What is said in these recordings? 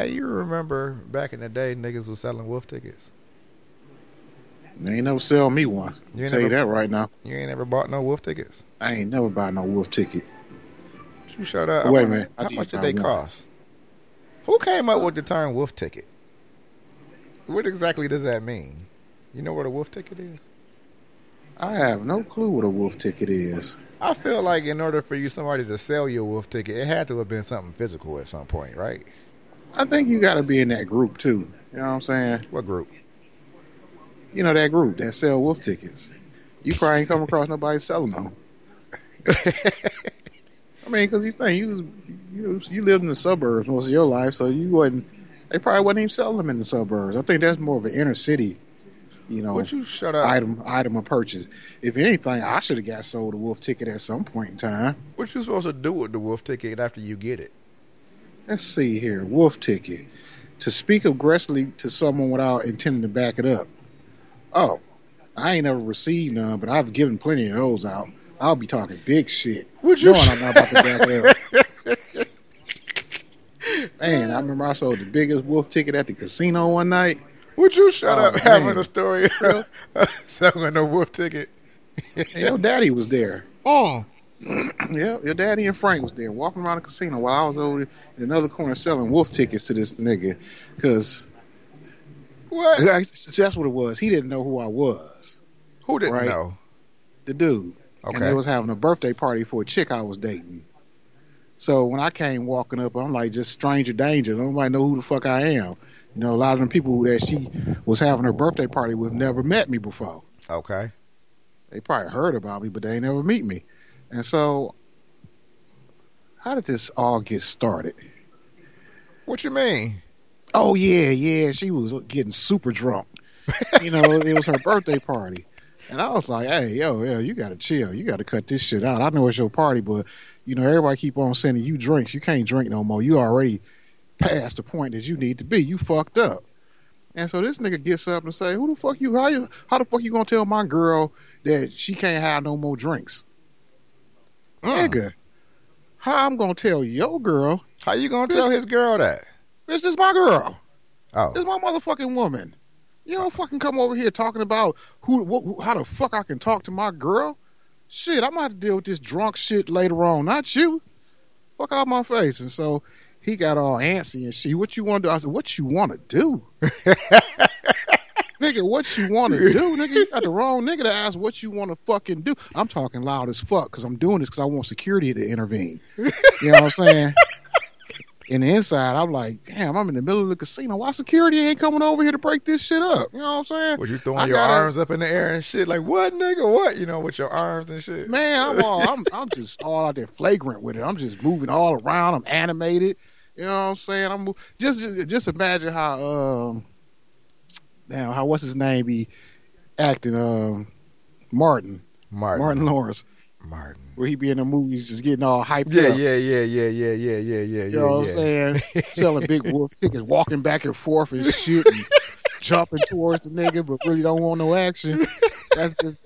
Hey, you remember back in the day, niggas was selling wolf tickets. They ain't never sell me one. You ain't Tell you that right now. You ain't ever bought no wolf tickets. I ain't never bought no wolf ticket. You shut up. Wait a minute. How much did they one. cost? Who came up with the term wolf ticket? What exactly does that mean? You know what a wolf ticket is? I have no clue what a wolf ticket is. I feel like in order for you somebody to sell you a wolf ticket, it had to have been something physical at some point, right? I think you got to be in that group too. You know what I'm saying? What group? You know that group that sell wolf tickets. You probably ain't come across nobody selling them. I mean, because you think you was, you you lived in the suburbs most of your life, so you wasn't. They probably wasn't even selling them in the suburbs. I think that's more of an inner city, you know, Would you shut up? item item of purchase. If anything, I should have got sold a wolf ticket at some point in time. What you supposed to do with the wolf ticket after you get it? Let's see here, wolf ticket. To speak aggressively to someone without intending to back it up. Oh, I ain't ever received none, but I've given plenty of those out. I'll be talking big shit. Would you knowing I'm not about to back it up. Man, I remember I sold the biggest wolf ticket at the casino one night. Would you shut Oh, up having man. a story Real? selling a wolf ticket? Your daddy was there. Oh, Yeah, your daddy and Frank was there walking around the casino while I was over in another corner selling wolf tickets to this nigga. Because what? that's what it was. He didn't know who I was. Who didn't Right. know? the dude. And Okay. they was having a birthday party for a chick I was dating. So when I came walking up, I'm like just stranger danger. Nobody know who the fuck I am. You know, a lot of them people that she was having her birthday party with never met me before. Okay. They probably heard about me, but they ain't never meet me. And so, how did this all get started? What you mean? Oh yeah, yeah, she was getting super drunk. You know, it was her birthday party. And I was like, hey, yo, yo, you gotta chill. You gotta cut this shit out. I know it's your party, but you know, everybody keep on sending you drinks. You can't drink no more. You already past the point that you need to be. You fucked up. And so this nigga gets up and say, Who the fuck you how you how the fuck you gonna tell my girl that she can't have no more drinks? Mm. Nigga, how I'm gonna tell your girl, How you gonna tell his girl that? this is my girl. Oh, This is my motherfucking woman. You don't fucking come over here talking about who, wh- how the fuck I can talk to my girl. Shit, I'm gonna have to deal with this drunk shit later on, not you. Fuck out my face. And so he got all antsy and shit. What you want to do? I said, what you want to do? nigga, what you want to do? Nigga, you got the wrong nigga to ask what you want to fucking do. I'm talking loud as fuck because I'm doing this because I want security to intervene. You know what I'm saying? In the inside, I'm like, damn, I'm in the middle of the casino. Why security ain't coming over here to break this shit up? You know what I'm saying? was you throwing I your gotta- arms up in the air and shit? Like what, nigga? What? You know, with your arms and shit. Man, I'm all I'm I'm just all out there flagrant with it. I'm just moving all around. I'm animated. You know what I'm saying? I'm just just, just imagine how um damn how what's his name be acting um Martin Martin. Martin Lawrence Martin. where he be in the movies just getting all hyped Yeah, up. yeah, yeah, yeah, yeah, yeah, yeah, yeah, yeah. You know what. I'm saying? Selling big wolf tickets, walking back and forth and shit, and jumping towards the nigga, but really don't want no action. That's just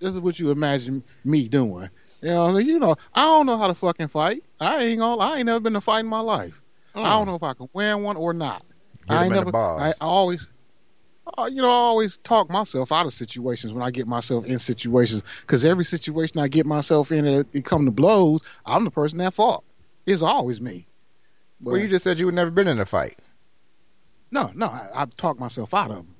this is what you imagine me doing. You know, you know, I don't know how to fucking fight. I ain't gonna. I ain't never been to fight in my life. I don't know if I can win one or not. Mm. Get I ain't in never. I, I always. Uh, you know, I always talk myself out of situations when I get myself in situations because every situation I get myself in, it, it come to blows. I'm the person at fault. It's always me. But- well, you just said you had never been in a fight. no, no, I, I've talked myself out of them.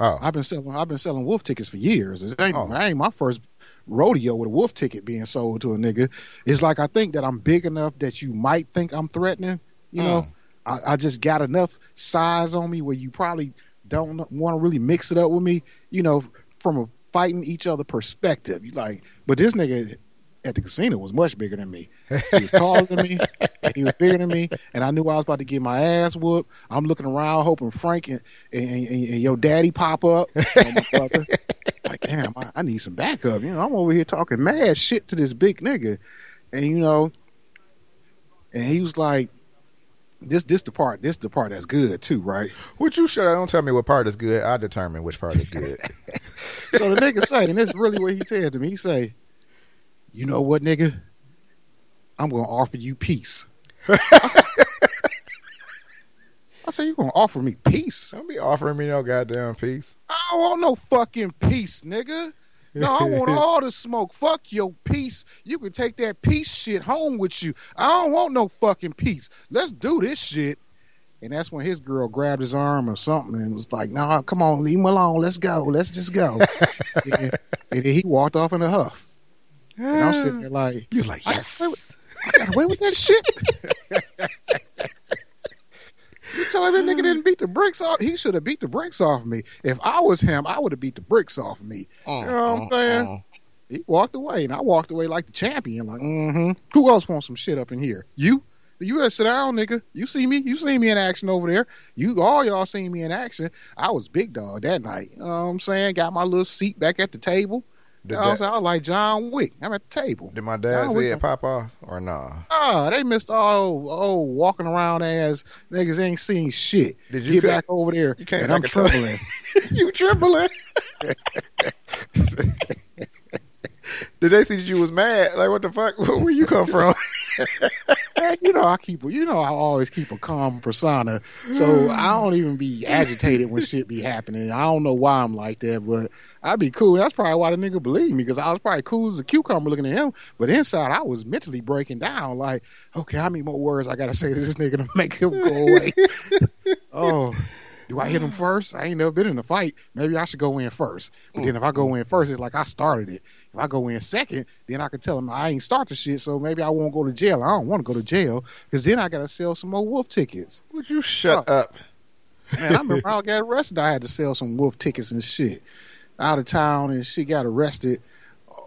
Oh, I've been selling. I've been selling wolf tickets for years. It ain't, Oh. ain't my first rodeo with a wolf ticket being sold to a nigga. It's like I think that I'm big enough that you might think I'm threatening. You know, I, I just got enough size on me where you probably don't want to really mix it up with me. You know, from a fighting each other perspective. You like, but this nigga at the casino was much bigger than me. He was taller than me. he was bigger than me, and I knew I was about to get my ass whooped. I'm looking around, hoping Frank and, and, and, and your daddy pop up. Like, damn, I, I need some backup. You know, I'm over here talking mad shit to this big nigga, and you know, and he was like, "This, this the part, this the part that's good too, right?" would you shut up? Don't tell me what part is good. I determine which part is good. So the nigga say, and this is really what he said to me. He say, "You know what, nigga? I'm gonna offer you peace." I said, you gonna offer me peace? Don't be offering me no goddamn peace. I don't want no fucking peace, nigga. No, I want all the smoke. Fuck your peace. You can take that peace shit home with you. I don't want no fucking peace. Let's do this shit. And that's when his girl grabbed his arm or something and was like, "No, nah, come on, leave him alone. Let's go. Let's just go." and, and, then he walked off in a huff. And I'm sitting ah. there like, "You're like, yes, I, I got away with that shit." Telling that nigga didn't beat the bricks off? He should have beat the bricks off me. If I was him, I would have beat the bricks off me. Uh, you know what I'm uh, saying? Uh. He walked away, and I walked away like the champion. Like, mm-hmm. Who else wants some shit up in here? You? You better sit down, nigga. You see me? You see me in action over there. You all y'all seen me in action. I was big dog that night. You know what I'm saying? Got my little seat back at the table. Did I was, that, I was like John Wick. I'm at the table. Did my dad John see Wick, it pop off or nah? Ah, they missed all oh walking around as niggas ain't seen shit. Did you get back over there? You can't and I'm trembling. you trembling. Did they see that you was mad? Like, what the fuck? Where you come from? You know, I keep, you know, I always keep a calm persona, so I hmm. don't even be agitated when shit be happening. I don't know why I'm like that, but I'd be cool. That's probably why the nigga believed me because I was probably cool as a cucumber looking at him, but inside I was mentally breaking down. Like, okay, how many more words I gotta say to this nigga to make him go away? oh. Do I hit him mm. first? I ain't never been in a fight. Maybe I should go in first. But then if I go mm. in first, it's like I started it. If I go in second, then I can tell him I ain't start the shit, so maybe I won't go to jail. I don't want to go to jail because then I got to sell some more wolf tickets. Would you shut oh. up? Man, I remember I got arrested. I had to sell some wolf tickets and shit out of town, and she got arrested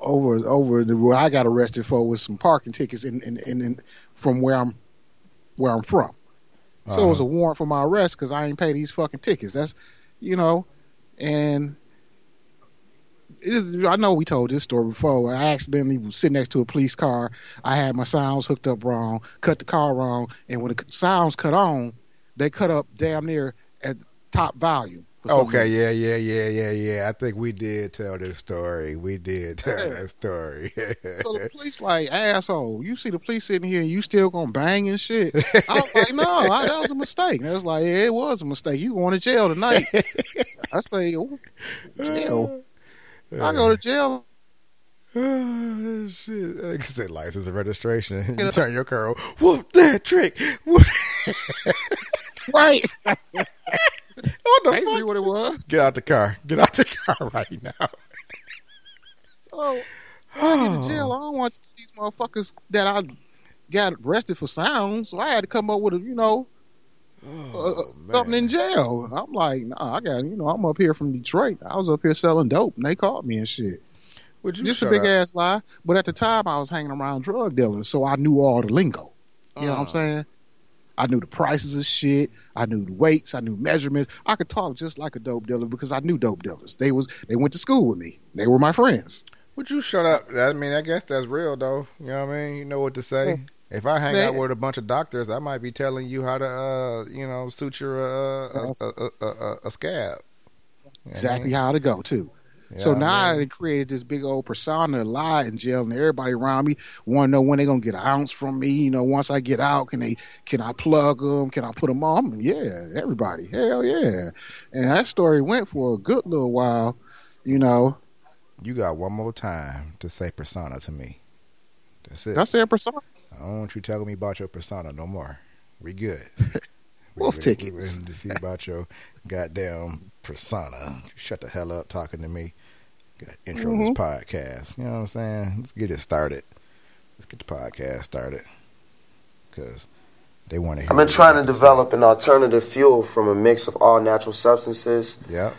over over the what I got arrested for was some parking tickets in, in, in from where I'm where I'm from. So uh-huh. it was uh-huh. a warrant for my arrest because I ain't pay these fucking tickets. That's, you know, and I know we told this story before. I accidentally was sitting next to a police car. I had my sounds hooked up wrong, cut the car wrong, and when the sounds cut on, they cut up damn near at top volume. Okay, yeah, yeah, yeah, yeah, yeah. I think we did tell this story. We did tell yeah. that story. so the police like asshole. You see the police sitting here, and you still gonna bang and shit. I was like, no, I, that was a mistake. And it was like, yeah, it was a mistake. You going to jail tonight? I say, oh, jail. I go to jail. Oh, shit. I said, license and registration. You turn your car on. Whoop that trick. Whoop. right. what the Basically fuck? what it was. Get out the car. Get out the car right now. so, I get to jail. I don't want these motherfuckers that I got arrested for sound. So I had to come up with a, you know, oh, uh, something in jail. I'm like, nah, I got, you know, I'm up here from Detroit. I was up here selling dope, and they caught me and shit. Just a big up? ass lie. But at the time, I was hanging around drug dealers, so I knew all the lingo. You uh. know what I'm uh. saying? I knew the prices of shit. I knew the weights. I knew measurements. I could talk just like a dope dealer because I knew dope dealers. They was they went to school with me. They were my friends. Would you shut up? I mean, I guess that's real though. You know what I mean? You know what to say. Yeah. If I hang they, out with a bunch of doctors, I might be telling you how to, uh, you know, suture a a, a, a, a scab. Exactly how to go too so now I, I created this big old persona, lie in jail, and everybody around me want to know when they're gonna get an ounce from me. You know, once I get out, can they? Can I plug them? Can I put them on? Yeah, everybody, hell yeah. And that story went for a good little while. You know. You got one more time to say persona to me. That's it. I said persona. I don't want you telling me about your persona no more. We good. Wolf we, tickets. We, to see about your goddamn persona. Shut the hell up talking to me. Got intro mm-hmm. this podcast. You know what I'm saying? Let's get it started. Let's get the podcast started. Because they want to I've been trying to develop an alternative fuel from a mix of all natural substances. Yeah.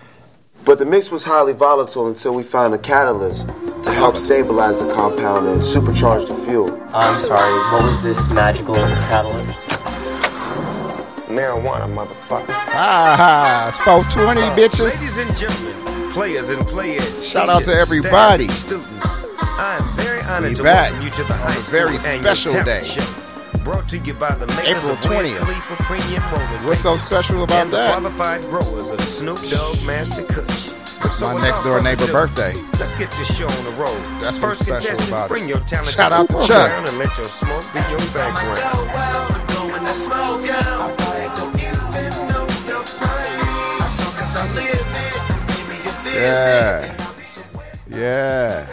But the mix was highly volatile until we found a catalyst to help stabilize the compound and supercharge the fuel. I'm sorry, what was this magical catalyst? Marijuana, motherfucker. Ah, it's 420, uh, bitches. Ladies and gentlemen, players and players. Shout out to everybody. I am very honored we to back welcome you to the high on a very special day. Show. Brought to you by the April 20th. What's so special about and that? qualified growers of Snoop Dogg Master Kush. It's so my next door neighbor birthday. Let's get this show on the road. That's what's special about bring Your talent Shout out to Chuck. And let your smoke be your background. Yeah. Yeah.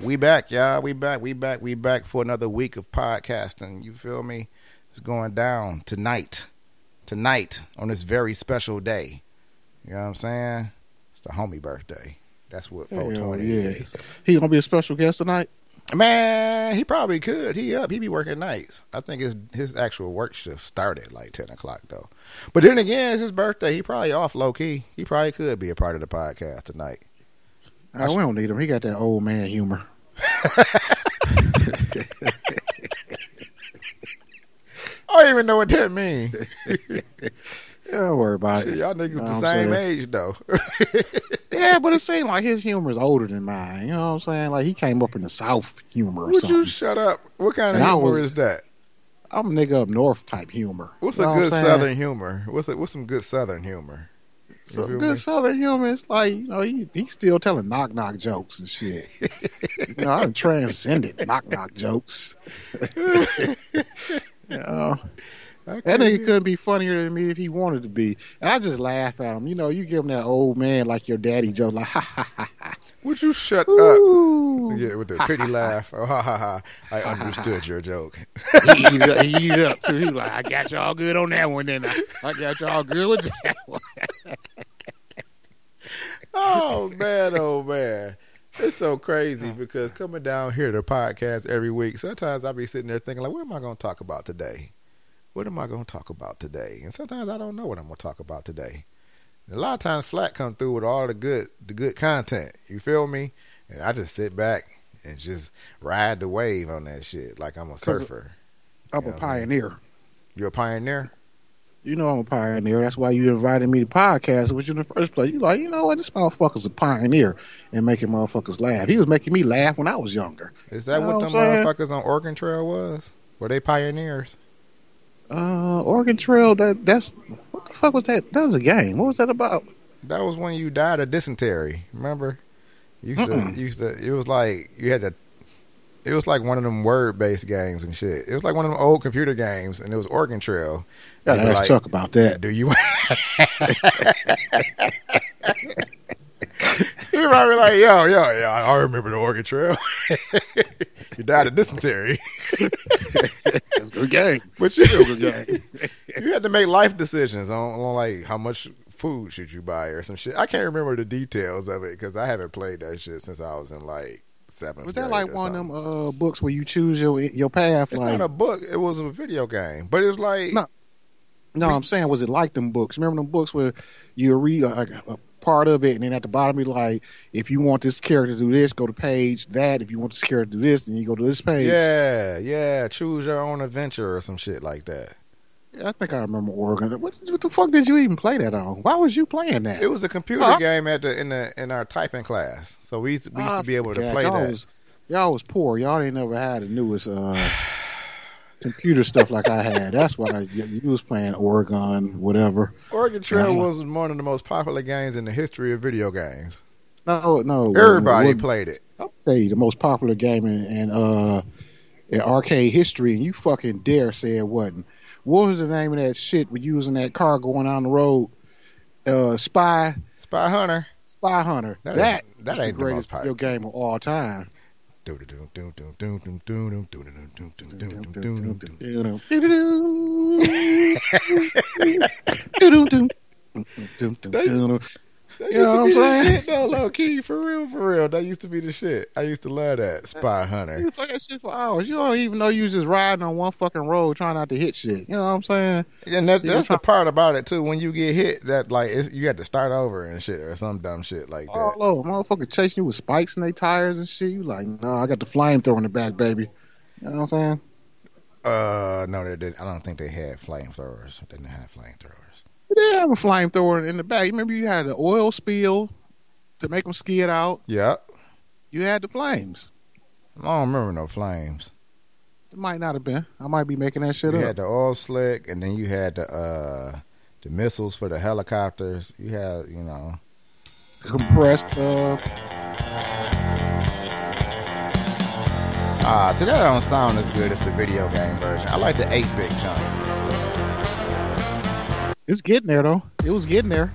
We back, y'all. We back. We back. We back for another week of podcasting. You feel me? It's going down tonight. Tonight on this very special day. You know what I'm saying? It's the homie birthday. That's what Hell 420 yeah. is. He gonna be a special guest tonight. Man, he probably could. He up. He be working nights. I think his his actual work shift started like ten o'clock though. But then again, it's his birthday. He probably off low key. He probably could be a part of the podcast tonight. Uh, we don't need him. He got that old man humor. I don't even know what that means. Yeah, don't worry about Shit, it. y'all niggas Know the same saying? age though. Yeah, but it seems like his humor is older than mine. You know what I'm saying? Like he came up in the South humor or Would you shut up? What kind of And I humor was- is that? I'm a nigga up north type humor. What's You know a good? Southern humor? What's a, what's some good Southern humor? Some good me? Southern humor. It's like you know he he's still telling knock knock jokes and shit. you know I transcended knock knock jokes. you know that nigga couldn't be funnier than me if he wanted to be. And I just laugh at him. You know you give him that old man like your daddy joke like ha ha ha ha. Would you shut up? Yeah, with the pretty laugh. Oh, ha ha ha! I understood your joke. he eat up, he eat up too. He like, I got y'all good on that one, then I, I got y'all good with that one. Oh man, oh man. It's so crazy oh, because coming down here to podcast every week, sometimes I'll be sitting there thinking like, what am I gonna talk about today? What am I gonna talk about today? And sometimes I don't know what I'm gonna talk about today. And a lot of times Flat come through with all the good the good content. You feel me? And I just sit back and just ride the wave on that shit like I'm a surfer. I'm Yeah, a man. pioneer. You're a pioneer? You know I'm a pioneer. That's why you invited me to podcast with you in the first place. You like, you know what? This motherfucker's a pioneer and making motherfuckers laugh. He was making me laugh when I was younger. Is that You what know them what I'm motherfuckers on Oregon Trail was? Were they pioneers? Uh, Oregon Trail. That that's what the fuck was that? That was a game. What was that about? That was when you died of dysentery. Remember? You used to, Mm-mm. you used to. It was like you had to. It was like one of them word-based games and shit. It was like one of them old computer games, and it was Oregon Trail. Gotta They ask like, Chuck about that. Do you? he probably like, yo, yo, yo. I remember the Oregon Trail. you died of dysentery, It's a good game. but you, good game. you had to make life decisions on, on like how much food should you buy or some shit. I can't remember the details of it because I haven't played that shit since I was in like seventh. Was that like one of them uh, books where you choose your your path? It's like, not a book. It was a video game, but it's like No. No, I'm saying was it like them books? Remember them books where you read like a part of it, and then at the bottom be like, if you want this character to do this, go to page that. If you want this character to do this, then you go to this page. yeah, yeah. Choose your own adventure or some shit like that. Yeah, I think I remember Oregon. What, what the fuck did you even play that on? Why was you playing that? It was a computer Huh? game at the in the in our typing class, so we used, we used I to be able to play y'all that. Was, y'all was poor. Y'all ain't never had the newest uh, computer stuff like I had. That's why you, you was playing Oregon, whatever. Oregon Trail Yeah. was one of the most popular games in the history of video games. No, no. Everybody It played it. I'll tell you the most popular game in, in uh in arcade history, and you fucking dare say it wasn't. What was the name of that shit we using that car going down the road? Uh, Spy Spy Hunter. Spy Hunter. That That, is- that ain't the the greatest most video game of all time. They- That You know what I'm saying? shit though, low key, for real, for real. That used to be the shit. I used to love that. Spy Hunter. You play that shit for hours. You don't even know you was just riding on one fucking road trying not to hit shit. You know what I'm saying? And that, that's the part about it too. When you get hit, that like it's, you had to start over and shit or some dumb shit like that. All over. Motherfucker chasing you with spikes in their tires and shit. You like, no, I got the flamethrower in the back, baby. You know what I'm saying? Uh, no, they did. I don't think they had flamethrowers. They didn't have flamethrowers. They have a flamethrower in the back. Remember, you had the oil spill to make them skid out. Yep. You had the flames. I don't remember no flames. It might not have been. I might be making that shit You up. You had the oil slick, and then you had the uh the missiles for the helicopters. You had, you know, Compressed. Uh, ah, see that don't sound as good as the video game version. I like the eight bit joint. It's getting there though. It was getting there.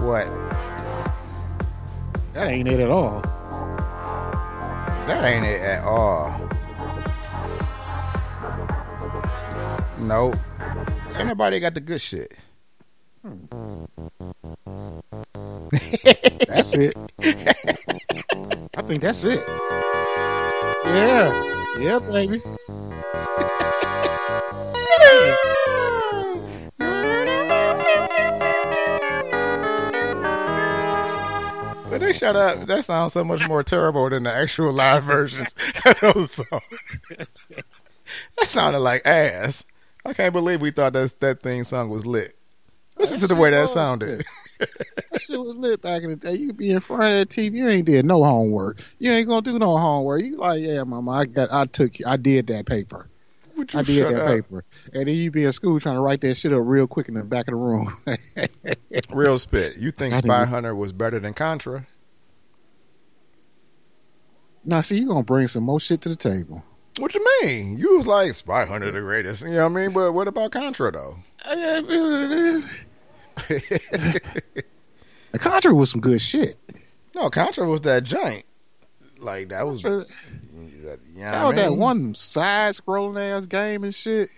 What? That ain't it at all. That ain't it at all. Nope. Ain't nobody got the good shit. Hmm. That's it. I think that's it. Yeah. Yeah, baby. But they shut up. That sounds so much more terrible than the actual live versions of those songs. that sounded like ass. I can't believe we thought that that thing song was lit. Listen to the way that sounded. That shit was lit back in the day. You could be in front of that TV. You ain't did no homework. You ain't gonna do no homework. You like, yeah, mama, I got, I took, I did that paper. Would you I did that up? paper. And then you be in school trying to write that shit up real quick in the back of the room. Real spit. You think I Spy didn't- Hunter was better than Contra? now, see, you gonna bring some more shit to the table. What you mean? You was like Spy Hunter the greatest. You know what I mean? But what about Contra though? Contra was some good shit. no, Contra was that giant. Like that was. That You know what I was that one side scrolling ass game and shit.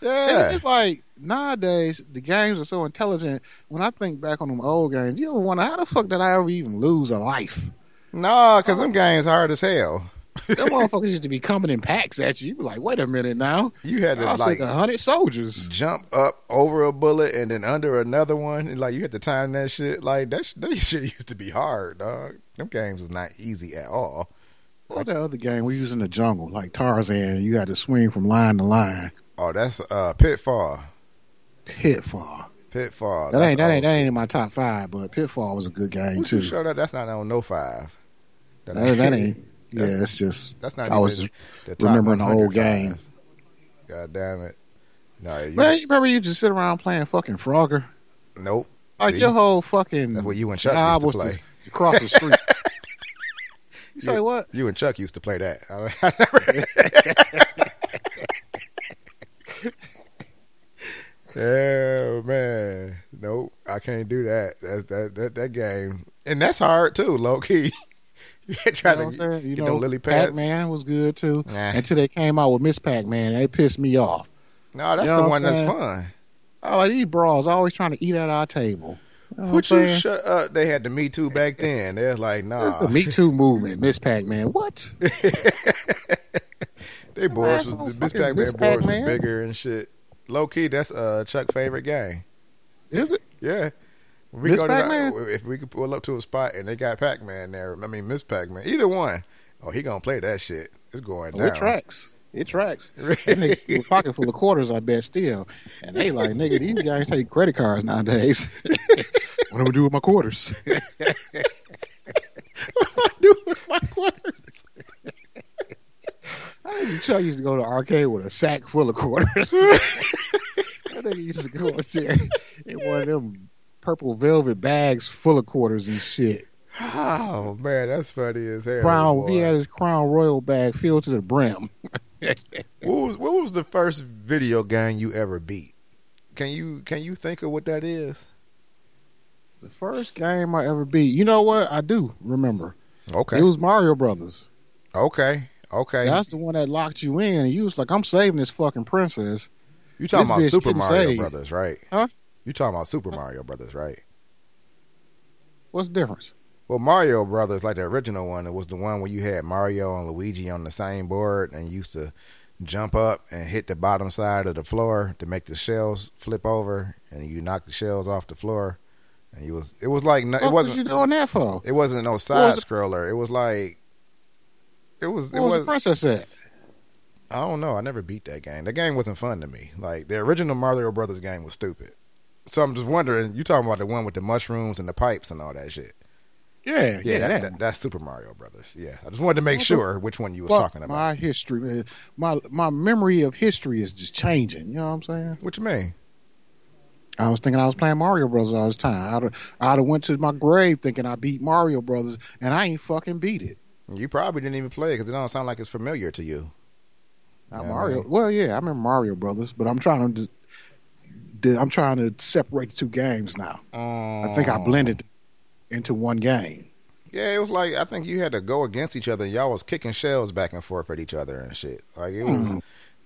And Yeah. It's just like nowadays the games are so intelligent. When I think back on them old games, you ever wonder how the fuck did I ever even lose a life? Nah, because them games hard as hell. Them motherfuckers used to be coming in packs at you. You be like, wait a minute now. You had to I like a hundred soldiers. jump up over a bullet and then under another one. And, like you had to time that shit. Like that, sh- that shit used to be hard, dog. Them games was not easy at all. What that other game we was in the jungle, like Tarzan, you had to swing from line to line. Oh, that's uh Pitfall. Pitfall. Pitfall. That ain't that ain't that ain't in my top five, but Pitfall was a good game Would too. Sure that? That's not on no five. That, that ain't. Yeah, it's just. That's not. I was the remembering the whole game. God damn it! No, you, Man, you remember you just sit around playing fucking Frogger? nope. Like See? your whole fucking. That's what you and Chuck used to was play. across the street. you say what? You and Chuck used to play that. I never- oh man, nope, I can't do that. That that that, that game, and that's hard too, low key. you try You know to? You get know, lily pads. Pac-Man was good too. Nah. Until they came out with Miss Pac-Man, they pissed me off. No, that's You know the one that's fun. Oh, like these bras always trying to eat at our table. You know what Would you saying? shut up? They had the Me Too back then. They was like, It's nah. the Me Too movement, Miss Pac-Man. What? they boards Man, was the Miss fucking Pac-Man Miss boards was Pac-Man. bigger and shit. Low key, that's uh Chuck's favorite game. Is it? Yeah. We Miss go to the- Pac-Man? if we could pull up to a spot and they got Pac Man there, I mean Miss Pac Man, either one. Oh, he gonna play that shit. It's going Oh, down. it tracks. It tracks. That nigga pocket full of quarters, I bet still. And they like, nigga, these guys take credit cards nowadays. what do we do with my quarters? What do with my quarters. I used to go to arcade with a sack full of quarters. I think he used to go up there in one of them purple velvet bags full of quarters and shit. Oh man, that's funny as hell. Crown, boy. he had his Crown Royal bag filled to the brim. What was what was the first video game you ever beat? Can you can you think of what that is? The first game I ever beat. You know what? I do remember. Okay. It was Mario Brothers. okay. Okay. That's the one that locked you in, and you was like, "I'm saving this fucking princess." you talking this about Super Mario saved. Brothers, right? Huh? You talking about Super Mario Brothers, right? What's the difference? Well, Mario Brothers, like the original one, it was the one where you had Mario and Luigi on the same board and used to jump up and hit the bottom side of the floor to make the shells flip over, and you knock the shells off the floor. And you was it was like no, What it was wasn't you doing that for? it wasn't no side was scroller. It was like it was it was was the princess at? I don't know. I never beat that game. That game wasn't fun to me. Like the original Mario Brothers game was stupid. So I'm just wondering, you talking about the one with the mushrooms and the pipes and all that shit? Yeah, Yeah, yeah, that, that. that- that's Super Mario Brothers. Yeah, I just wanted to make oh, Okay. sure which one you was Fuck talking about. my history. My my memory of history is just changing. You know what I'm saying? What you mean? I was thinking I was playing Mario Brothers all this time. I'd have, I'd have went to my grave thinking I beat Mario Brothers, and I ain't fucking beat it. You probably didn't even play it because it don't sound like it's familiar to you. Mario. right. Well, yeah, I remember Mario Brothers, but I'm trying to. I'm trying to separate the two games now. I think I Oh. blended. Into one game. Yeah, it was like I think you had to go against each other. and Y'all was kicking shells back and forth at each other and shit. Like it was, Mhm.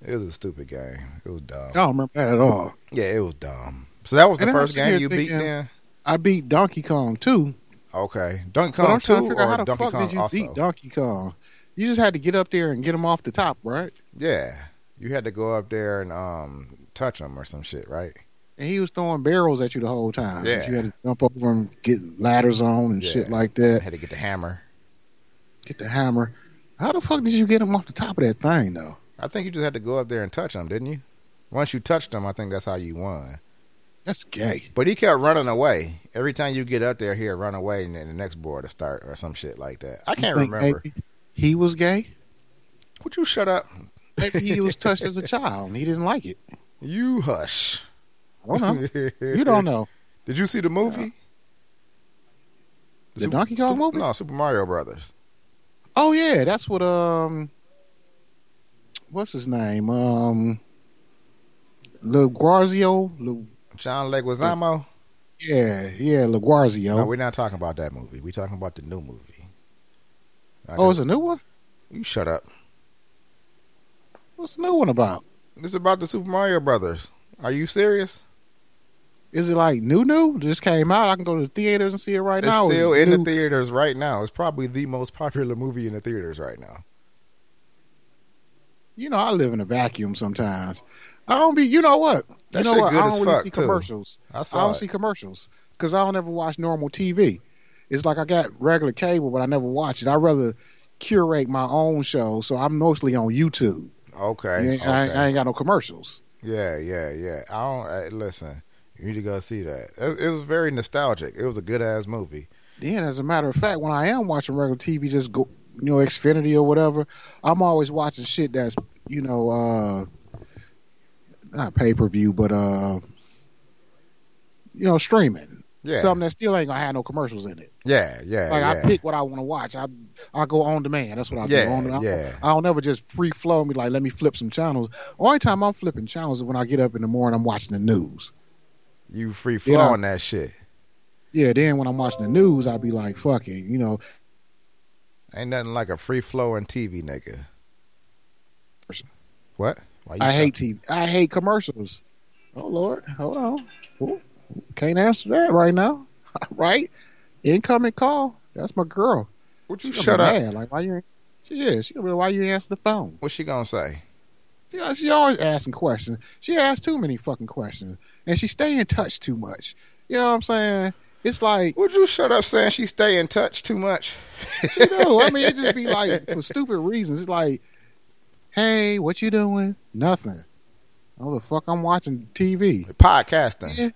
it was a stupid game. It was dumb. I don't remember that at all. Yeah, it was dumb. So that was the And first game you beat. Then I beat Donkey Kong too, okay, Donkey Kong two figure out how the Donkey fuck Kong did you also. beat Donkey Kong? You just had to get up there and get him off the top, right? yeah, you had to go up there and um touch him or some shit, right? And he was throwing barrels at you the whole time. Yeah. You had to jump over and get ladders on and Yeah. shit like that. had to get the hammer. Get the hammer. How the fuck did you get him off the top of that thing though? I think you just had to go up there and touch him, didn't you? Once you touched him, I think that's how you won. That's gay. But he kept running away. Every time you get up there, he'd run away, and then the next board to start or some shit like that. I can't remember. He was gay. Would you shut up? Maybe he was touched as a child and he didn't like it. You hush. I don't know. You don't know. Did you see the movie? The Donkey Kong Super- movie? No, Super Mario Brothers. Oh yeah, that's what um what's his name? Um LaGuarzio. La, John Leguizamo. yeah, yeah, LaGuarzio. No, we're not talking about that movie. We're talking about the new movie. I oh, it's a new one? you shut up. What's the new one about? It's about the Super Mario Brothers. Are you serious? Is it like new new? Just came out. I can go to the theaters and see it right It's now. still Is it in the theaters right now. It's probably the most popular movie in the theaters right now. You know, I live in a vacuum sometimes. I don't be. You know what? That you know what? I don't really see too. commercials. I I don't it. see commercials because I don't ever watch normal TV. It's like I got regular cable, but I never watch it. I rather curate my own show, so I'm mostly on YouTube. Okay. I, ain't- okay. I ain't got no commercials. Yeah, yeah, yeah. I don't uh, listen. You need to go see that. It, it was very nostalgic. It was a good ass movie. Then, as a matter of fact, when I am watching regular TV, just go, you know, Xfinity or whatever, I'm always watching shit that's, you know, uh, not pay per view, but uh, you know, streaming. Yeah, Something that still ain't gonna have no commercials in it. yeah, yeah, Like yeah. I pick what I want to watch. I I go on demand. That's what I do. yeah, On, I, yeah. I don't ever just free flow me like let me flip some channels. Only time I'm flipping channels is when I get up in the morning. I'm watching the news. You free You flow on that shit. Yeah, then when I'm watching the news, I'll be like, fucking, you know, Ain't nothing like a free flowing TV nigga. What? Why you I stop- hate TV. I hate commercials. Oh Lord, hold on. Ooh, can't answer that right now. right? Incoming call. That's my girl. Would you She shut gonna up? mad. Like why you? She is. She gonna be like, why you ain't answer the phone? What's she gonna say? She, she always asking questions. She asks too many fucking questions, and she stay in touch too much. You know what I'm saying? It's like Would you shut up saying she stay in touch too much? you know. I mean, it just be like for stupid reasons. It's like, hey, what you doing? Nothing. Oh the fuck, I'm watching TV. Podcasting. Yeah.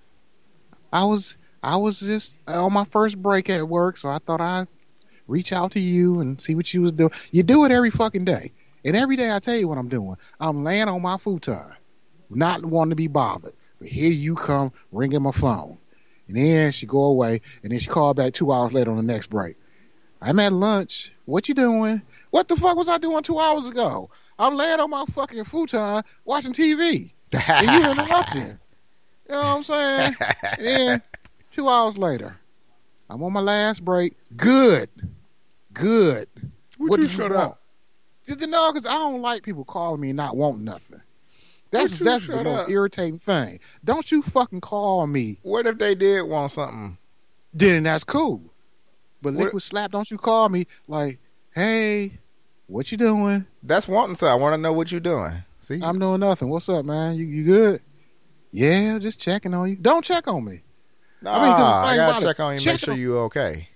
I was I was just on my first break at work, so I thought I'd reach out to you and see what you was doing. You do it every fucking day. And every day I tell you what I'm doing. I'm laying on my futon, not wanting to be bothered. But here you come ringing my phone. And then she go away and then she called back two hours later on the next break. I'm at lunch. What you doing? What the fuck was I doing two hours ago? I'm laying on my fucking futon watching TV. And you interrupting. You know what I'm saying? And then two hours later, I'm on my last break. Good. Good. Would what you did shut you up? want? Just know, because I don't like people calling me and not wanting nothing. That's that's the most up? irritating thing. Don't you fucking call me. What if they did want something? Then that's cool. But What- liquid slap, don't you call me like, hey, what you doing? That's wanting to. I want to know what you're doing. See, I'm doing nothing. What's up, man? You you good? Yeah, just checking on you. Don't check on me. nah, I mean, I gotta about it, check on you, check make sure on- you okay.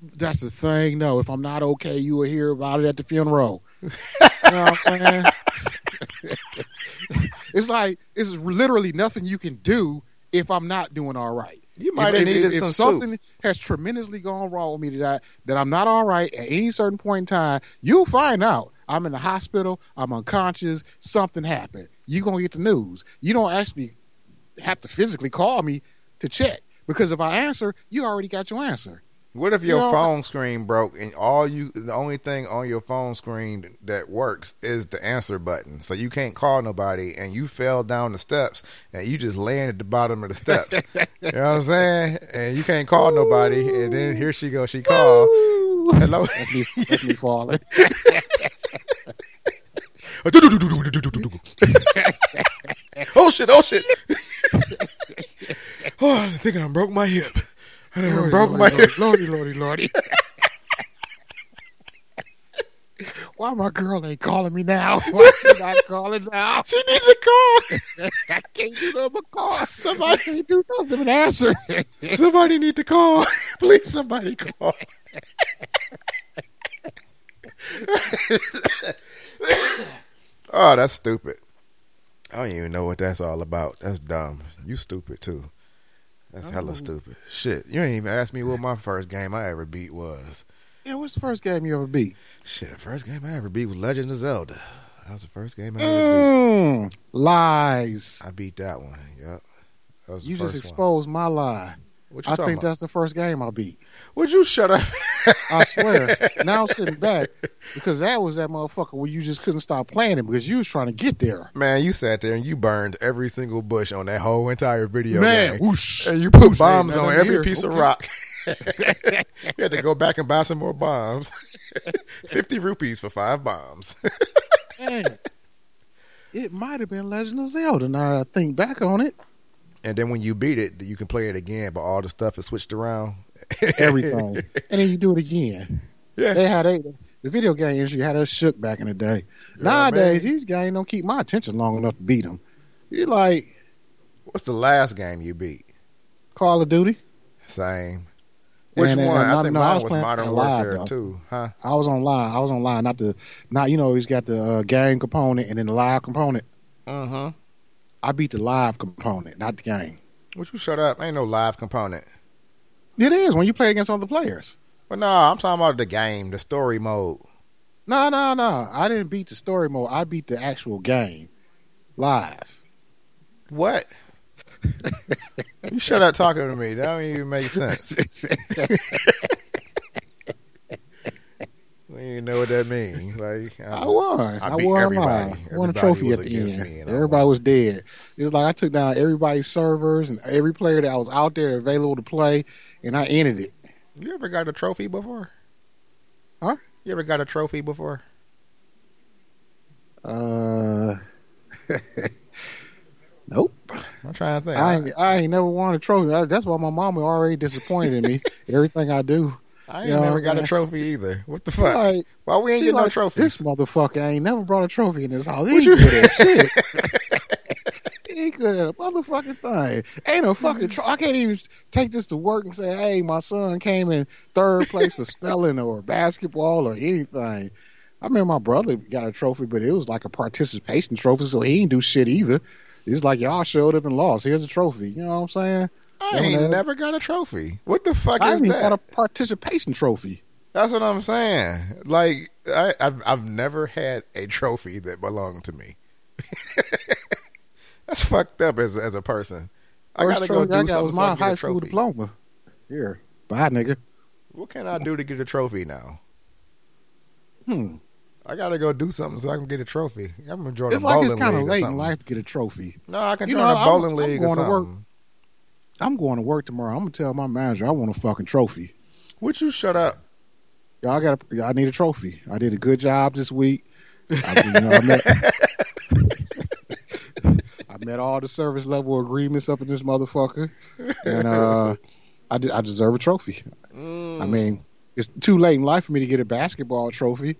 That's the thing. No, if I'm not okay, you will hear about it at the funeral. You know what it's like it's literally nothing you can do if I'm not doing all right. You might if, have if- needed if some something soup. has tremendously gone wrong with me that I, that I'm not all right at any certain point in time, you'll find out. I'm in the hospital. I'm unconscious. Something happened. You're gonna get the news. You don't actually have to physically call me to check because if I answer, you already got your answer. What if your You know, phone screen broke and all you the only thing on your phone screen that works is the answer button. So you can't call nobody and you fell down the steps and you just laying at the bottom of the steps. you know what I'm saying? And you can't call nobody and then here she goes, she called. Woo! Hello. That's me, that's me falling. oh shit, oh shit. oh, I think I broke my hip. I Lordy, broke lordy, my hip. lordy, lordy, lordy. Why my girl ain't calling me now? Why she not calling now? She needs a call. I can't do nothing but call. Somebody- can't do nothing but answer. Somebody need to call. Please, somebody call. oh, that's stupid. I don't even know what that's all about. That's dumb. You stupid too. That's hella stupid. Shit, you ain't even asked me what my first game I ever beat was. yeah, what's the first game you ever beat? Shit, the first game I ever beat was Legend of Zelda. That was the first game I ever beat. Mm, lies. I beat that one. Yep. That You just first one. exposed my lie. What you I think about? that's the first game I beat. Would you shut up? I swear. now I'm sitting back because that was that motherfucker where you just couldn't stop playing it because you was trying to get there. Man, you sat there and you burned every single bush on that whole entire video Man, game. whoosh. And you put Whoosh, bombs on every here. piece of rock. you had to go back and buy some more bombs. 50 rupees for five bombs. Man, it might have been Legend of Zelda. Now I think back on it. and then when you beat it, you can play it again, but all the stuff is switched around. Everything. and then you do it again. Yeah. They had a, the video game industry had us shook back in the day. Yeah, Nowadays, man. these games don't keep my attention long enough to beat them. You're like What's the last game you beat? Call of Duty. Same. Which And, one? I no, think no, I was was Modern Warfare though. 2, huh? I was online. I was online. Not the, not you know, he's got the uh, game component and then the live component. Uh huh. I beat the live component, not the game. Would you shut up? Ain't no live component. It is when you play against other players. But no, I'm talking about the game, the story mode. No, no, no. I didn't beat the story mode. I beat the actual game live. What? you shut up talking to me. That don't even make sense. Even know what that means. Like I won. I, I won everybody. Won a trophy at the end. I Everybody was dead. It was like I took down everybody's servers and every player that was out there available to play, and I ended it. You ever got a trophy before? Huh? You ever got a trophy before? Uh, nope. I'm trying to think. I ain't, I ain't never won a trophy. That's why my mama already disappointed in me. Everything I do. I ain't you know never got a trophy either. What the fuck? Like, Why we ain't she getting no trophy? This motherfucker ain't never brought a trophy in this house. He What ain't you- good at shit. he ain't good at a motherfucking thing. Ain't no fucking trophy. I can't even take this to work and say, hey, my son came in third place for spelling or basketball or anything. I remember my brother got a trophy, but it was like a participation trophy, so he didn't do shit either. It's like y'all showed up and lost. Here's a trophy. You know what I'm saying? I Never ain't know. never got a trophy. What the fuck I is that? got a participation trophy. That's what I'm saying. Like I, I've, I've never had a trophy that belonged to me. That's fucked up as as a person. I First gotta go do I got something was so my get high a school diploma. Here, bye, nigga. What can I do to get a trophy now? Hmm. I gotta go do something so I can get a trophy. I'm gonna join It's a like bowling it's kind of late in life to get a trophy. No, I can You join know, a I'm- bowling I'm league or to work. something. I'm going to work tomorrow. I'm gonna tell my manager I want a fucking trophy. Would you shut up? Y'all got. A, I need a trophy. I did a good job this week. I, you know, I met. I met all the service level agreements up in this motherfucker, and uh, I did, I deserve a trophy. Mm. I mean, it's too late in life for me to get a basketball trophy.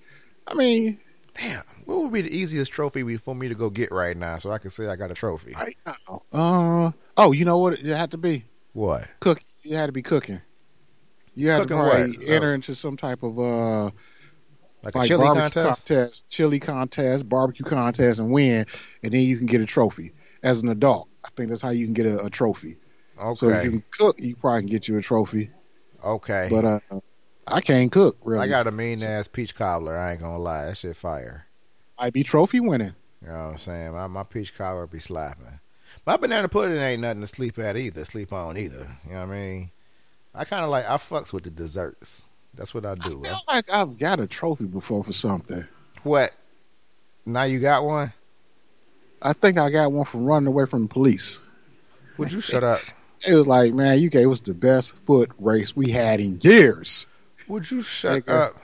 I mean, Damn, what would be the easiest trophy for me to go get right now so I can say I got a trophy? right now, uh, oh, you know what it had to be? What? cook. You had to be cooking. You had Cooking to probably what? enter into some type of uh Like a like chili barbecue contest? chili contest, barbecue contest, and win, and then you can get a trophy as an adult. I think that's how you can get a, a trophy. Okay. So if you can cook, you probably can get you a trophy. okay. But uh, I can't cook really. I got a mean ass peach cobbler. I ain't gonna lie, that shit fire. I'd be trophy winning. You know what I'm saying? My, my peach cobbler be slapping. My banana pudding ain't nothing to sleep at either. Sleep on either. You know what I mean? I kind of like I fucks with the desserts. That's what I do. I feel like I've got a trophy before for something. what? Now you got one? I think I got one from running away from the police. Would you shut up? It was like, man, you gave us the best foot race we had in years. Would you shut Nigga. up?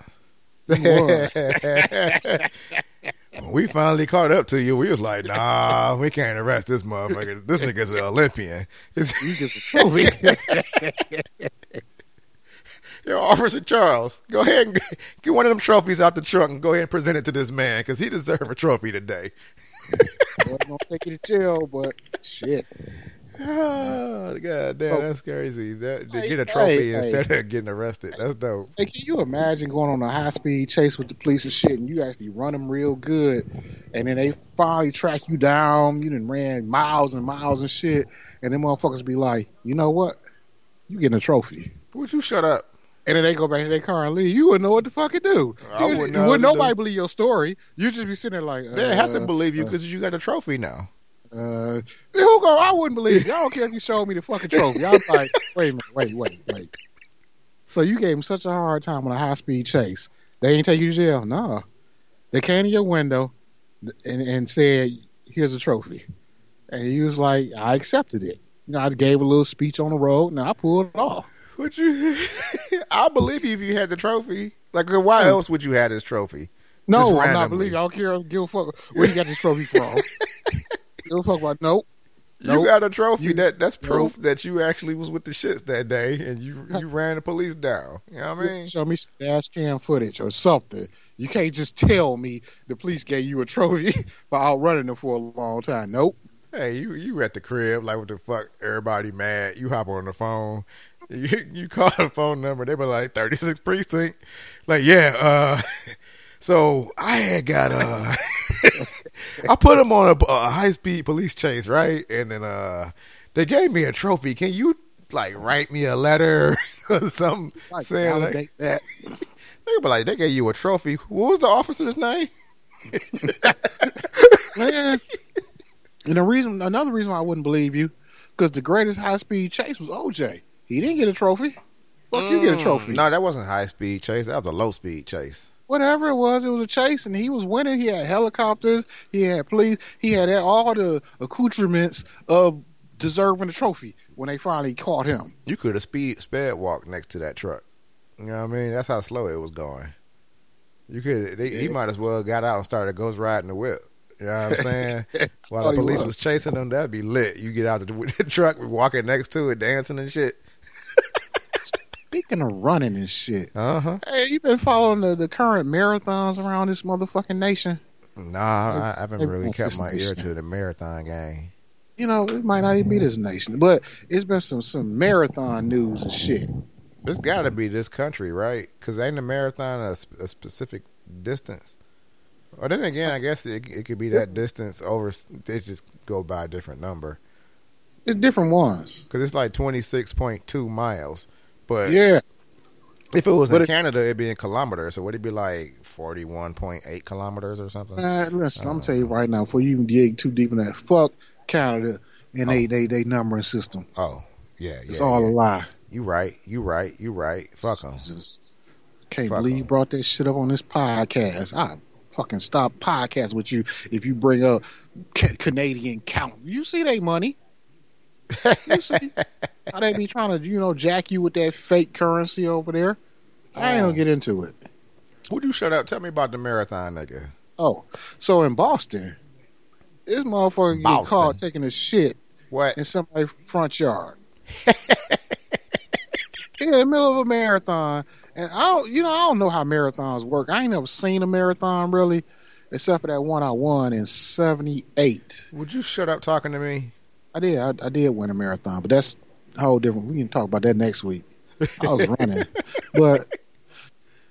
When we finally caught up to you, we was like, nah, we can't arrest this motherfucker. This nigga's an Olympian. It's, You get a trophy. yo, Officer Charles, go ahead and get- one of them trophies out the trunk and go ahead and present it to this man because he deserves a trophy today. Wasn't gonna take you to jail, but shit. Oh, God damn, that's crazy. That, to Hey, get a trophy hey, instead of getting arrested. That's dope. Hey, can you imagine going on a high speed chase with the police and shit, and you actually run them real good, and then they finally track you down. You done ran miles and miles and shit, and then motherfuckers be like, you know what? You getting a trophy. Would you shut up? And then they go back to their car and leave. You wouldn't know what the fuck to do. I wouldn't know wouldn't to do. nobody believe your story. You just be sitting there like, They have to uh, believe you uh, because you got a trophy now. Uh, who go? I wouldn't believe you. I don't care if you showed me the fucking trophy. I was like, wait a minute, wait, wait, wait. So you gave him such a hard time on a high speed chase. They ain't take you to jail. No, they came to your window and, and said, "Here's a trophy," and you was like, "I accepted it." You know, I gave a little speech on the road, and I pulled it off. Would you? I'll believe you if you had the trophy. Like, why else would you have this trophy? No, I'm not believing. I don't care. Give a fuck where you got this trophy from. give a fuck about nope. You Nope. got a trophy. You- that that's Nope. proof that you actually was with the shits that day, and you you ran the police down. You know what I mean? Show me some dash cam footage or something. You can't just tell me the police gave you a trophy for outrunning them for a long time. Nope. Hey, you you at the crib like what the fuck? Everybody mad. You hop on the phone. You, you call the phone number. They were like thirty six precinct. Like yeah. uh So I had got uh I put him on a, a high speed police chase, right? And then uh they gave me a trophy. Can you like write me a letter or something Like, saying like, that. they be like they gave you a trophy. What was the officer's name? Man. And the reason, another reason why I wouldn't believe you, because the greatest high speed chase was OJ. He didn't get a trophy. Fuck, you get a trophy. Mm, No, that wasn't high speed chase. That was a low speed chase. Whatever it was, it was a chase, and he was winning. He had helicopters, he had police, he had all the accoutrements of deserving the trophy when they finally caught him. You could have speed sped walked next to that truck. You know what I mean? That's how slow it was going. You could. They, He might as well got out and started ghost riding the whip. You know what I'm saying? While Oh, the police was. was chasing them, that'd be lit. You get out of the, the truck, walking next to it, dancing and shit. Speaking of running and shit, Uh huh. hey, you been following the, the current marathons around this motherfucking nation? Nah, I haven't They really kept my ear to the marathon game. You know, it might not even be this nation, but it's been some some marathon news and shit. It's got to be this country, right? Because ain't a marathon a, a specific distance? Or then again, I guess it, it could be that distance over. They just go by a different number. It's different ones. because it's like 26.2 miles. But Yeah, if it was But in it- Canada, it'd be in kilometers. So would it be like 41.8 kilometers or something? man. Listen, I'm gonna uh, tell you right now, before you even dig too deep in that, fuck Canada and they oh. they they numbering system. Oh, yeah, yeah. It's all yeah. a lie. You right. You right. You right. Fuck them. Can't Fuck believe brought that shit up on this podcast. I fucking stop podcast with you if you bring up ca- Canadian count. You see they money. You see how they be trying to you know jack you with that fake currency over there. I ain't Oh. gonna get into it. Would you shut up? Tell me about the marathon, nigga. Oh, so in Boston, this motherfucker get caught taking a shit What? in somebody's front yard. in the middle of a marathon, and I don't, you know, I don't know how marathons work. I ain't never seen a marathon really, except for that one I won in '78. Would you shut up talking to me? I did, I, I did win a marathon, but that's a whole different. We can talk about that next week. I was running, but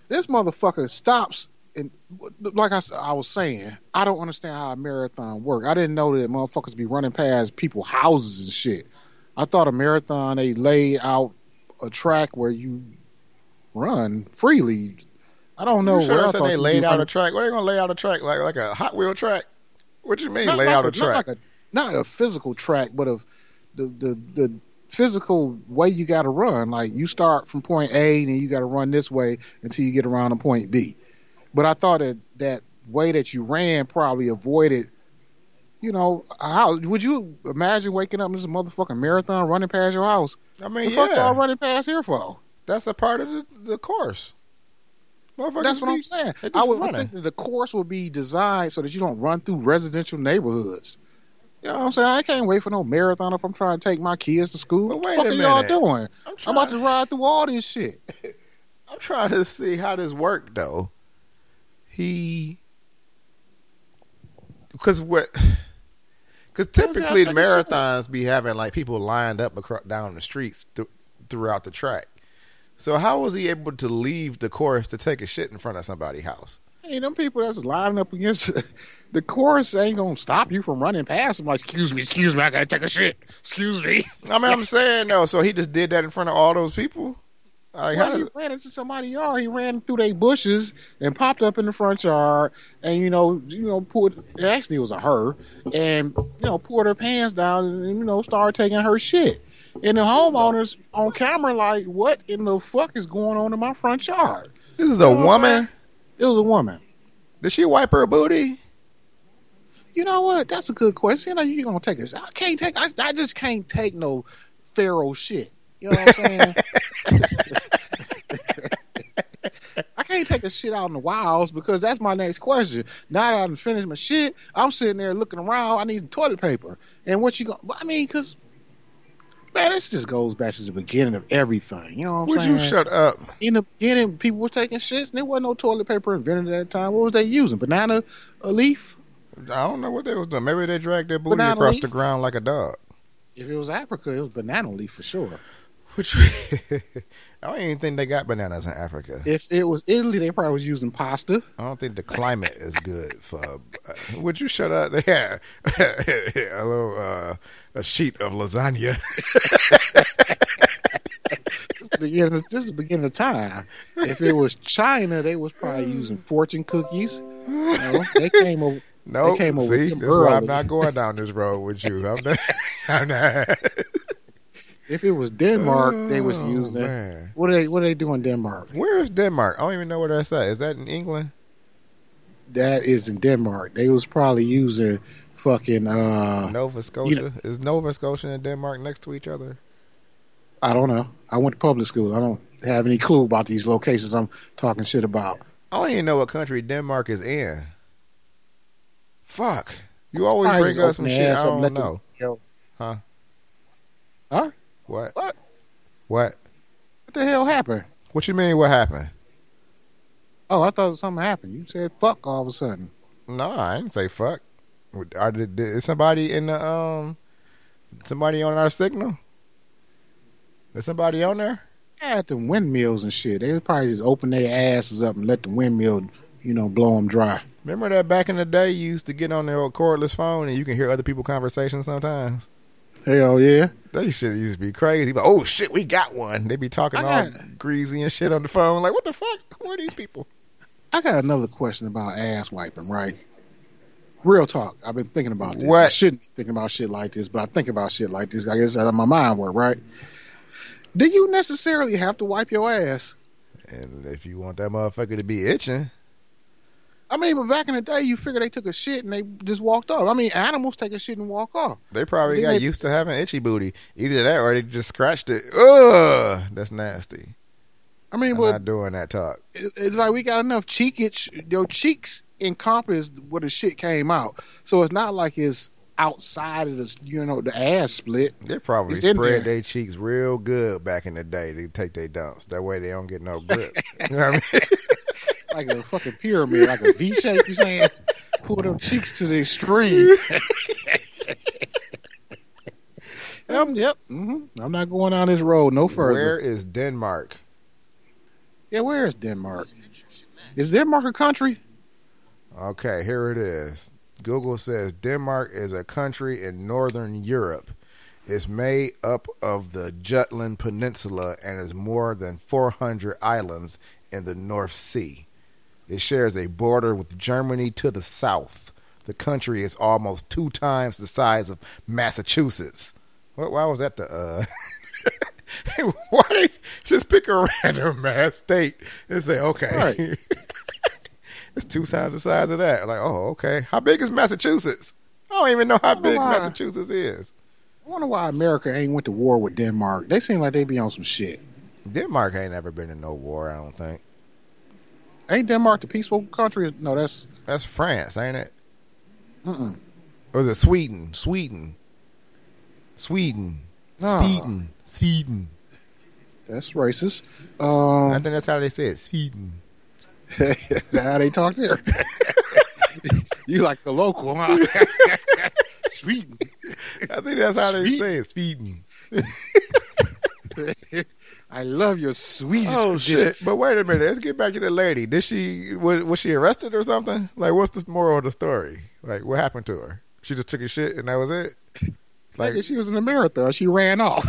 this motherfucker stops. And like I, I was saying, I don't understand how a marathon work. I didn't know that motherfuckers be running past people's houses and shit. I thought a marathon they lay out a track where you run freely. I don't know. you shut where I thought they laid out a track. What are they gonna lay out a track like like a Hot Wheel track? What you mean not lay like out a, a, track? Like a, not a physical track, but of the the the physical way you got to run. Like you start from point A, and then you got to run this way until you get around to point B. But I thought that that way that you ran probably avoided. You know, how would you imagine waking up in this motherfucking marathon running past your house? I The mean, fuck y'all running past here for? that's a part of the, the course. Motherfuckers That's what be- I'm saying. I would running. think that the course would be designed so that you don't run through residential neighborhoods. You know what I'm saying? I can't wait for no marathon if I'm trying to take my kids to school. But What the fuck are y'all doing? I'm, I'm about to ride through all this shit. I'm trying to see how this worked though. He, because what? Because typically the marathons be having like people lined up across, down the streets th- throughout the track. So how was he able to leave the course to take a shit in front of somebody's house? Hey, them people that's lining up against the course ain't gonna stop you from running past them. Like, excuse me, excuse me, I gotta take a shit. Excuse me. I mean, I'm saying no. So he just did that in front of all those people. Like, how Well, he ran into somebody's yard. He ran through their bushes and popped up in the front yard, and you know, you know, pulled. Actually, it was a her, and you know, pulled her pants down and you know, started taking her shit. And the homeowners on camera, like, what in the fuck is going on in my front yard? this is a woman. It was a woman. Did she wipe her booty? You know what? That's a good question. You know, you gonna take a I can't take. I, I just can't take no pharaoh shit. You know what I'm saying? I can't take a shit out in the wilds because that's my next question. Now that I've finished my shit, I'm sitting there looking around. I need toilet paper. And what you going to I mean, because, man, this just goes back to the beginning of everything. You know what I'm saying? Would you shut up? in the beginning, people were taking shits and there wasn't no toilet paper invented at that time. What was they using? Banana a leaf? I don't know what they was doing. Maybe they dragged their booty Banana across leaf? the ground like a dog. If it was Africa, it was banana leaf for sure. Which I don't even think they got bananas in Africa. If it was Italy, they probably was using pasta. I don't think the climate is good for. Uh, would you shut up? Yeah, a little uh, a sheet of lasagna. beginning this is the beginning of time. If it was China, they was probably using fortune cookies. You know, they came over. No, They came over see, that's why I'm not going down this road with you. I'm not. I'm not. If it was Denmark, they was Oh, using. man. What are they? What are they doing in Denmark? Where is Denmark? I don't even know where that's at. Is that in England? That is in Denmark. They was probably using fucking. uh Nova Scotia. is Nova Scotia and Denmark next to each other? I don't know. I went to public school. I don't have any clue about these locations I'm talking shit about. I don't even know what country Denmark is in. Fuck. You always bring us some shit I don't them- know. Huh? Huh? What? What? What? What the hell happened? What you mean? What happened? Oh, I thought something happened. You said fuck all of a sudden. No, I didn't say fuck. Are, did, is somebody in the um? Somebody on our signal? Is somebody on there? At the windmills and shit. They would probably just open their asses up and let the windmill, you know, blow them dry. Remember that back in the day, you used to get on the old cordless phone and you can hear other people conversations sometimes. Hell yeah. They should used to be crazy. But oh shit, we got one. They be talking all got- greasy and shit on the phone. Like what the fuck? Who are these people? I got another question about ass wiping, right? Real talk. I've been thinking about this. What? I shouldn't be thinking about shit like this, but I think about shit like this. I guess out of my mind work, right? Do you necessarily have to wipe your ass? And if you want that motherfucker to be itching, I mean, but back in the day, you figure they took a shit and they just walked off. I mean, animals take a shit and walk off. they probably Then got they- used to having itchy booty. Either that or they just scratched it. Ugh, that's nasty. I mean, I'm but not doing that talk. it's like we got enough cheek cheekage. Your cheeks encompass where the shit came out, so it's not like it's outside of the you know the ass split. They probably spread their cheeks real good back in the day to take their dumps. That way they don't get no grip. you know what I mean? like a fucking pyramid, like a V shape. You saying? Pull them cheeks to the extreme. um, yep. hmm I'm not going down this road no further. Where is Denmark? Yeah, where is Denmark? Is Denmark a country? Okay, here it is. Google says Denmark is a country in northern Europe. It's made up of the Jutland Peninsula and is more than 400 islands in the North Sea. It shares a border with Germany to the south. The country is almost two times the size of Massachusetts. What? Why was that the? uh Why they just pick a random ass state and say, okay, Right. it's two times the size of that. Like, oh, okay. How big is Massachusetts? I don't even know how big why. Massachusetts is. I wonder why America ain't went to war with Denmark. They seem like they be on some shit. Denmark ain't never been in no war. I don't think. Ain't Denmark the peaceful country? No, that's That's France, ain't it? mm-mm. Or is it Sweden? Sweden. Sweden. No. Sweden. Sweden. that's racist. I Um, think that's how they say it. Sweden. is that how they talk there? you like the local, huh? Sweden. I think that's how they say it. Sweden. I love your Swedish. Oh shit! But wait a minute. Let's get back to the lady. Did she was, was she arrested or something? Like, what's the moral of the story? Like, what happened to her? She just took a shit and that was it. Like, she was in a marathon. She ran off.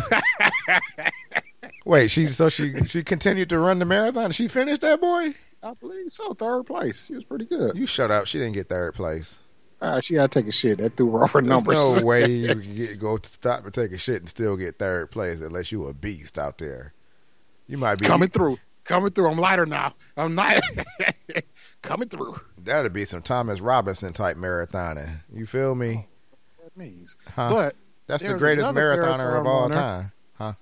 wait, she so she she continued to run the marathon. She finished that boy. I believe so. Third place. She was pretty good. You shut up. She didn't get third place. Ah, she had to take a shit. That threw her off her There's numbers. no way you can get, go to stop and take a shit and still get third place unless you a beast out there. You might be Coming through. Coming through. I'm lighter now. I'm not. Coming through. That'd be some Thomas Robinson type marathoning. You feel me? Oh, that means. Huh? But That's the greatest another marathoner of all runner. time. Huh?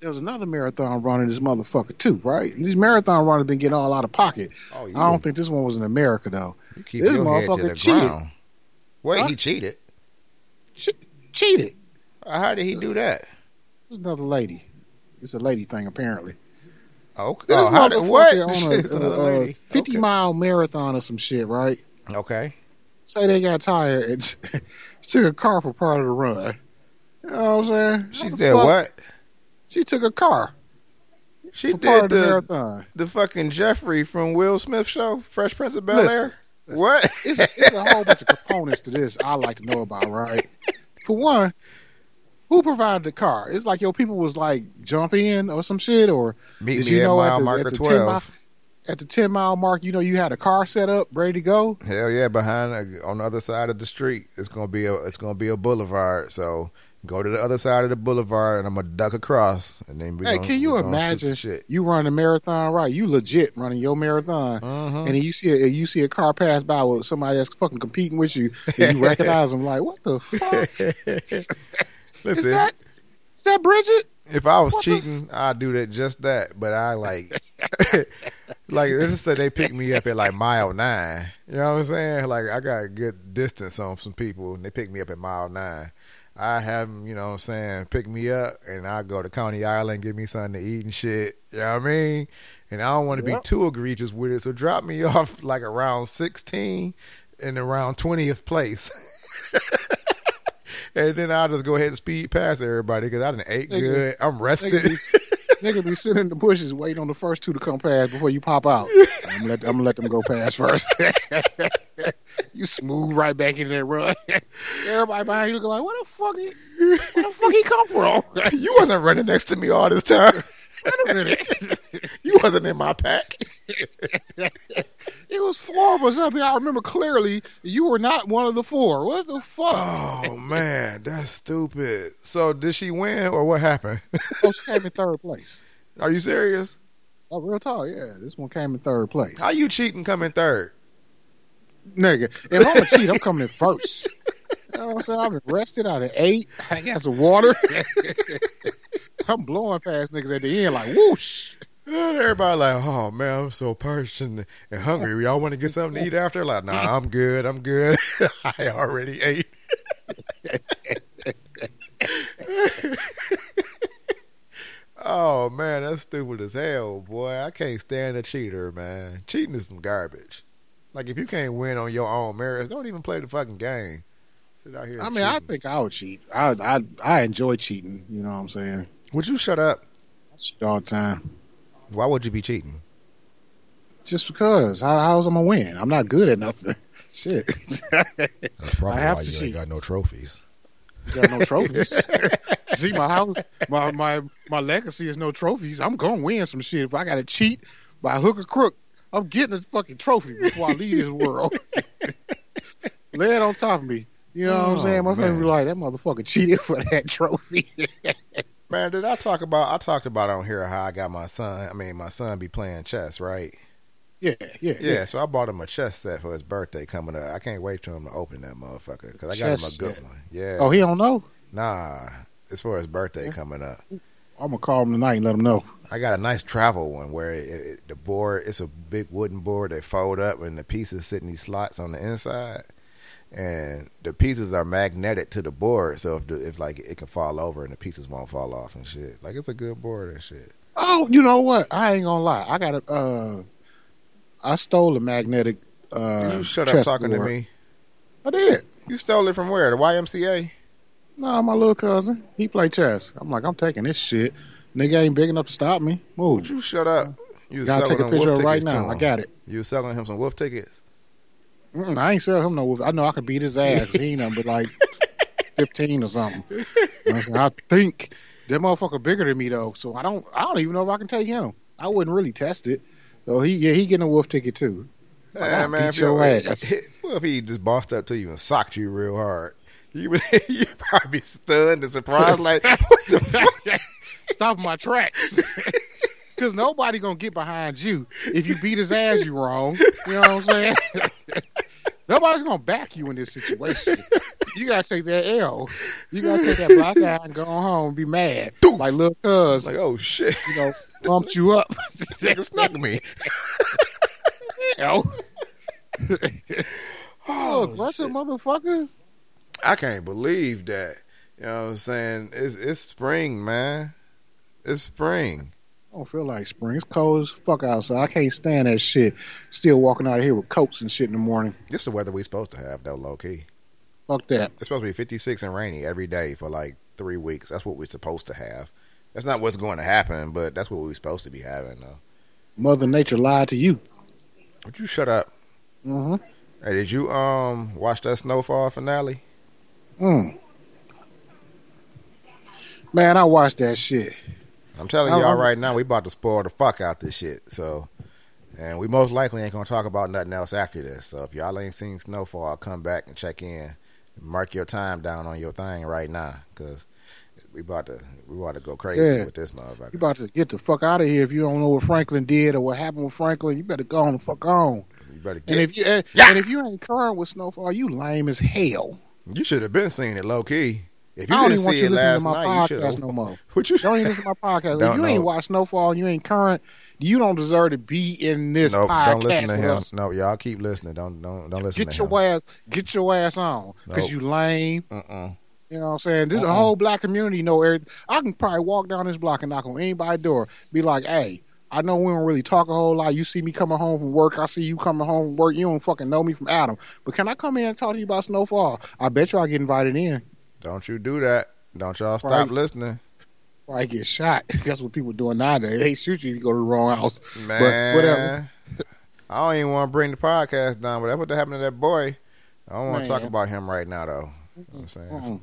There's another marathon running this motherfucker too, right? These marathon runners been getting all out of pocket. Oh, you, I don't think this one was in America though. you keep this your to motherfucker the cheated. ground. Wait, Huh? he cheated. Che- cheated. How did he do that? There's another lady. It's a lady thing apparently. Okay. This Oh, how did, what? on a, a, a uh, 50 okay. mile marathon or some shit, right? Okay. Say they got tired and took a car for part of the run. You know what I'm saying? She the did what? She took a car She did of the the marathon. the fucking Geoffrey from Will Smith show, Fresh Prince of Bel Air. What? It's, it's a whole bunch of components to this I like to know about, right? For one, who provided the car? It's like yo, people was like jump in or some shit, or Meet me you know at mile the- marker at the 10 twelve. mile- at the ten mile mark, you know, you had a car set up, ready to go. Hell yeah, behind uh, on the other side of the street, it's gonna be a it's gonna be a boulevard. So go to the other side of the boulevard, and I'm gonna duck across, and then Hey, gonna, can you we gonna shoot imagine shit? you run a marathon, right? You legit running your marathon, Mhm. and then you see a you see a car pass by with somebody that's fucking competing with you, and you recognize them like, what the fuck? Is that is that Bridget? if I was what the cheating, I'd do that just that. But I like, like let's say they picked me up at like mile nine. You know what I'm saying? Like I got a good distance on some people, and they picked me up at mile nine. I have them, you know what I'm saying, pick me up, and I go to Coney Island, give me something to eat and shit. You know what I mean? And I don't want to Yep. be too egregious with it, so drop me off like around 16 and around 20th place. and then I'll just go ahead and speed past everybody because I done ate Nigga, good. I'm rested. Nigga be, nigga be sitting in the bushes waiting on the first two to come past before you pop out. I'm gonna let, I'm gonna let them go past first. you smooth right back into that run. Everybody behind you looking like, what the fuck? He, where the fuck he come from? you wasn't running next to me all this time. Wait a minute. You wasn't in my pack. it was four of us up here. I remember clearly you were not one of the four. What the fuck? Oh man, that's stupid. So did she win or what happened? Oh, she came in third place. Are you serious? Oh, real tall, yeah. This one came in third place. How you cheating coming third? Nigga, if I'm a cheat, I'm coming in first. You know what I'm saying? I've been rested out of eight. I got some water. I'm blowing past niggas at the end like whoosh. And everybody like, oh man, I'm so parched and, and hungry. We all want to get something to eat after? Like, nah, I'm good. I'm good. I already ate. oh man, that's stupid as hell, boy. I can't stand a cheater, man. Cheating is some garbage. Like if you can't win on your own merits, don't even play the fucking game. Sit out here. I mean, I think I would cheat. I I I enjoy cheating. You know what I'm saying? Would you shut up? I cheat all the time. Why would you be cheating? Just because. How how's I'm gonna win? I'm not good at nothing. Shit. That's probably I have why to you ain't got no trophies. You got no trophies. See my house, my my my legacy is no trophies. I'm gonna win some shit. If I gotta cheat by hook or crook, I'm getting a fucking trophy before I leave this world. Lay it on top of me. You know what I'm Oh, saying? My family be like, that motherfucker cheated for that trophy. Man, did I talk about? I talked about on here how I got my son. I mean, my son be playing chess, right? Yeah, yeah, Yeah, so I bought him a chess set for his birthday coming up. I can't wait for him to open that motherfucker because I got him a good set. one. Yeah. Oh, he don't know. Nah, it's for his birthday coming up. I'm gonna call him tonight and let him know. I got a nice travel one where it, it, the board it's a big wooden board that fold up and the pieces sit in these slots on the inside, and the pieces are magnetic to the board. So if the, if like it can fall over and the pieces won't fall off and shit. Like it's a good board and shit. Oh, you know what? I ain't gonna lie. I got a. Uh, I stole a magnetic. Uh, you shut up talking to me. I did. You stole it from where? The YMCA? No, my little cousin. He play chess. I'm like, I'm taking this shit. Nigga ain't big enough to stop me. Would Move. you shut up? You Gotta take a picture right now. I got it. You selling him some wolf tickets. Mm-mm, I ain't selling him no. wolf. I know I could beat his ass. he ain't nothing but like 15 or something. You know? I think that motherfucker bigger than me though, so I don't. I don't even know if I can take him. I wouldn't really test it. So he, yeah, he getting a wolf ticket too. I'll man. beat If your you- ass. What if he just bossed up to you and socked you real hard? You would you probably be stunned and surprised, like what the fuck? Stop my tracks. Cause nobody gonna get behind you if you beat his ass. You wrong. You know what I'm saying? Nobody's gonna back you in this situation. You gotta take that L. You gotta take that black eye and go home and be mad, like little cuz, Like oh shit, you know, bumped you up. nigga snuck me. L. Oh, oh, aggressive motherfucker. I can't believe that. You know what I'm saying? It's it's spring, man. It's spring. I don't feel like spring. It's cold as fuck outside. I can't stand that shit. Still walking out of here with coats and shit in the morning. This is the weather we're supposed to have though, low key. Fuck that. It's supposed to be 56 and rainy every day for like three weeks. That's what we're supposed to have. That's not what's going to happen, but that's what we're supposed to be having though. Mother Nature lied to you. Would you shut up? Mm-hmm. Hey, did you um watch that Snowfall finale? Mm. Man, I watched that shit. I'm telling Oh, y'all I'm- right now, we about to spoil the fuck out this shit. So, and we most likely ain't gonna talk about nothing else after this. So if y'all ain't seen Snowfall, come back and check in. Mark your time down on your thing right now, cause we about to we about to go crazy Yeah. with this motherfucker. You about to get the fuck out of here if you don't know what Franklin did or what happened with Franklin. You better go on the fuck on. You better get. And if you and, Yeah. and if you ain't current with Snowfall, you lame as hell. You should have been seeing it low key. If you I don't didn't even want you listening to my night, podcast no more. What you? Don't even listen to my podcast. If you know. ain't watched Snowfall and you ain't current, you don't deserve to be in this Nope, podcast. don't listen to him. No, y'all keep listening. Don't don't don't listen Get to your him. ass, get your ass on, because Nope. you lame. You know what I'm saying? This the whole black community know everything. I can probably walk down this block and knock on anybody's door, be like, "Hey, I know we don't really talk a whole lot. You see me coming home from work. I see you coming home from work. You don't fucking know me from Adam, but can I come in and talk to you about Snowfall? I bet you I get invited in. Don't you do that. Don't y'all stop Right. listening, Or I get shot. That's what people doing nowadays. They shoot you if you go to the wrong house. man. whatever. I don't even want to bring the podcast down, but that's what happened to that boy. I don't want to talk about him right now, though. You know what I'm saying, Mm-mm.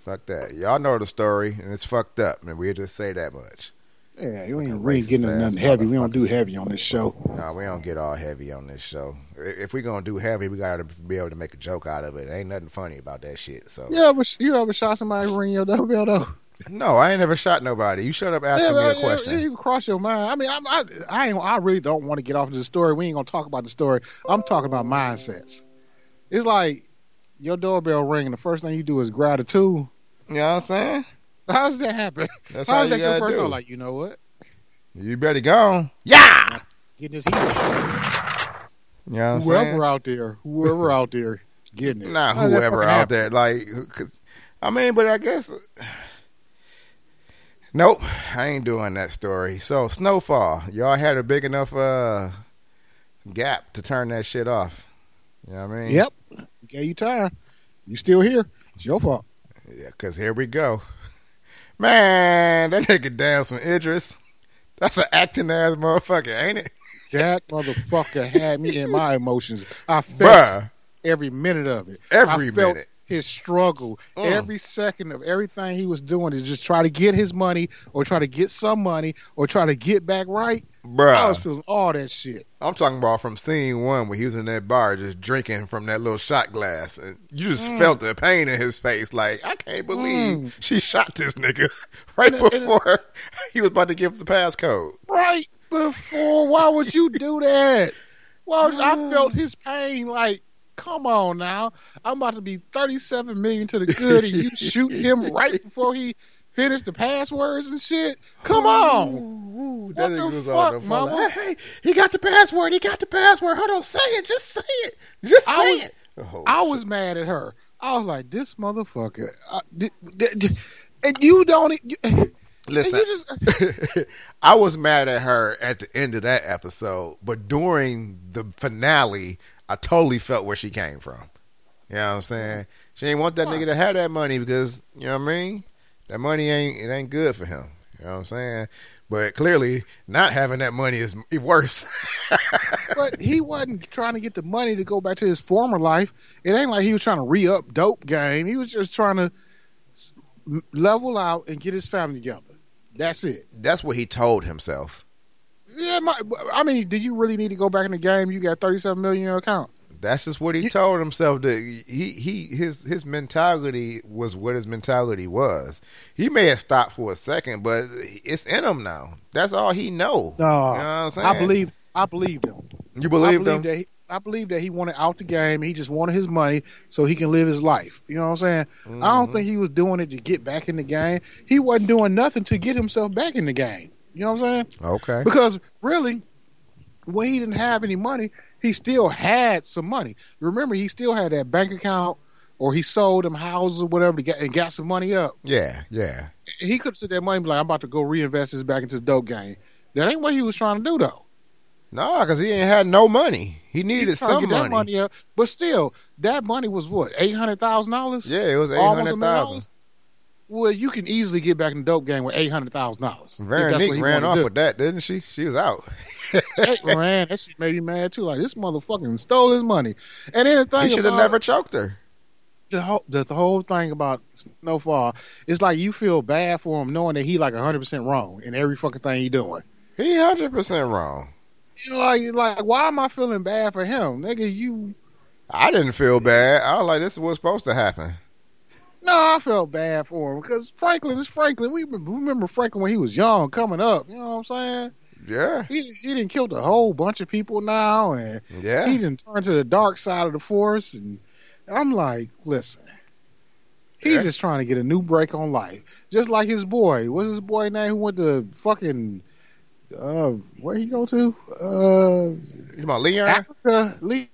fuck that. Y'all know the story, and it's fucked up, and we'll just say that much. Yeah, you ain't, Fucking we ain't getting racist into ass nothing heavy. We don't do heavy on this show. No, we don't get all heavy on this show. If we're gonna do heavy, we gotta be able to make a joke out of it. Ain't nothing funny about that shit. So yeah, ever you ever shot somebody ring your doorbell though? no, I ain't never shot nobody. You shut up asking me yeah, a question. It even cross your mind. I mean, I'm, I, I, ain't, I really don't want to get off the story. We ain't gonna talk about the story. I'm talking about mindsets. It's like your doorbell ring, and the first thing you do is grab a tool. You know what I'm saying? How does that happen? That's How how is you that your gotta first do. thought? Like, you know what? You better go. Yeah. Getting this heat. You know Whoever saying? out there, whoever out there, getting it. Not How whoever out happen? there. Like, 'cause- I mean, but I guess. Nope, I ain't doing that story. So, snowfall. Y'all had a big enough uh gap to turn that shit off. You know what I mean? Yep. Gave you time. You still here? It's your fault. Yeah, cause here we go. Man, that nigga some Idris. That's an acting ass motherfucker, ain't it? That motherfucker had me in my emotions. I felt Bruh. every minute of it. Every minute. His struggle. Mm. Every second of everything he was doing is just try to get his money or try to get some money or try to get back right. I was feeling all that shit. I'm talking about from scene one where he was in that bar just drinking from that little shot glass. And you just Mm. felt the pain in his face. Like, I can't believe she shot this nigga right And- and- before he was about to give the passcode. Right before, why would you do that? Well, I felt his pain. Like, come on now, I'm about to be 37 million to the good, and you shoot him right before he finished the passwords and shit. Come on. Ooh, What the fuck, mama? Hey, hey, he got the password. He got the password. Hold on, say it. Just say it. Just I say was- it. Oh, I was mad at her. I was like, this motherfucker. Uh, and you don't. You, Listen, just, I was mad at her at the end of that episode, but during the finale, I totally felt where she came from. You know what I'm saying? She ain't want that nigga to have that money because you know what I mean. That money ain't it ain't good for him. You know what I'm saying? But clearly, not having that money is worse. but he wasn't trying to get the money to go back to his former life. It ain't like he was trying to re up dope game. He was just trying to level out and get his family together. That's it. That's what he told himself. Yeah, my, I mean, did you really need to go back in the game? You got 37 million in your account. That's just what he told himself. That he he his his mentality was what his mentality was. He may have stopped for a second, but it's in him now. That's all he know. No, you know what I'm saying? I believe I believed him. you I believe believe him. that he, I believe that he wanted out the game. He just wanted his money so he can live his life. You know what I'm saying? I Mm-hmm. don't think he was doing it to get back in the game. He wasn't doing nothing to get himself back in the game. You know what I'm saying? Okay. Because really, when he didn't have any money, he still had some money. Remember, he still had that bank account, or he sold them houses or whatever to get and got some money up. Yeah, yeah. He could have took that money and be like, "I'm about to go reinvest this back into the dope game." That ain't what he was trying to do, though. No, because he ain't had no money. He He needed trying some to get money. that money up, but still, that money was what eight hundred thousand dollars. Yeah, it was eight hundred thousand. Well, you can easily get back in the dope game with eight hundred thousand dollars. Veronique ran off with that, didn't she? She was out. Hey, ran. That shit made him mad too. Like this motherfucking stole his money. And then the thing He should have never choked her. the whole the, the whole thing about Snowfall is like you feel bad for him knowing that he like hundred percent wrong in every fucking thing he doing. He hundred percent wrong. You know, like like why am I feeling bad for him, nigga? You I didn't feel bad. I was like, this is what's supposed to happen. No, I felt bad for him because Franklin is Franklin. We remember, Franklin when he was young, coming up. You know what I'm saying? Yeah, He he didn't killed a whole bunch of people now, and yeah. he didn't turn to the dark side of the force. And I'm like, listen, he's Yeah. just trying to get a new break on life, just like his boy. What's his boy name? Who went to fucking uh, where he go to? Uh, You about Leon? Africa. Lee.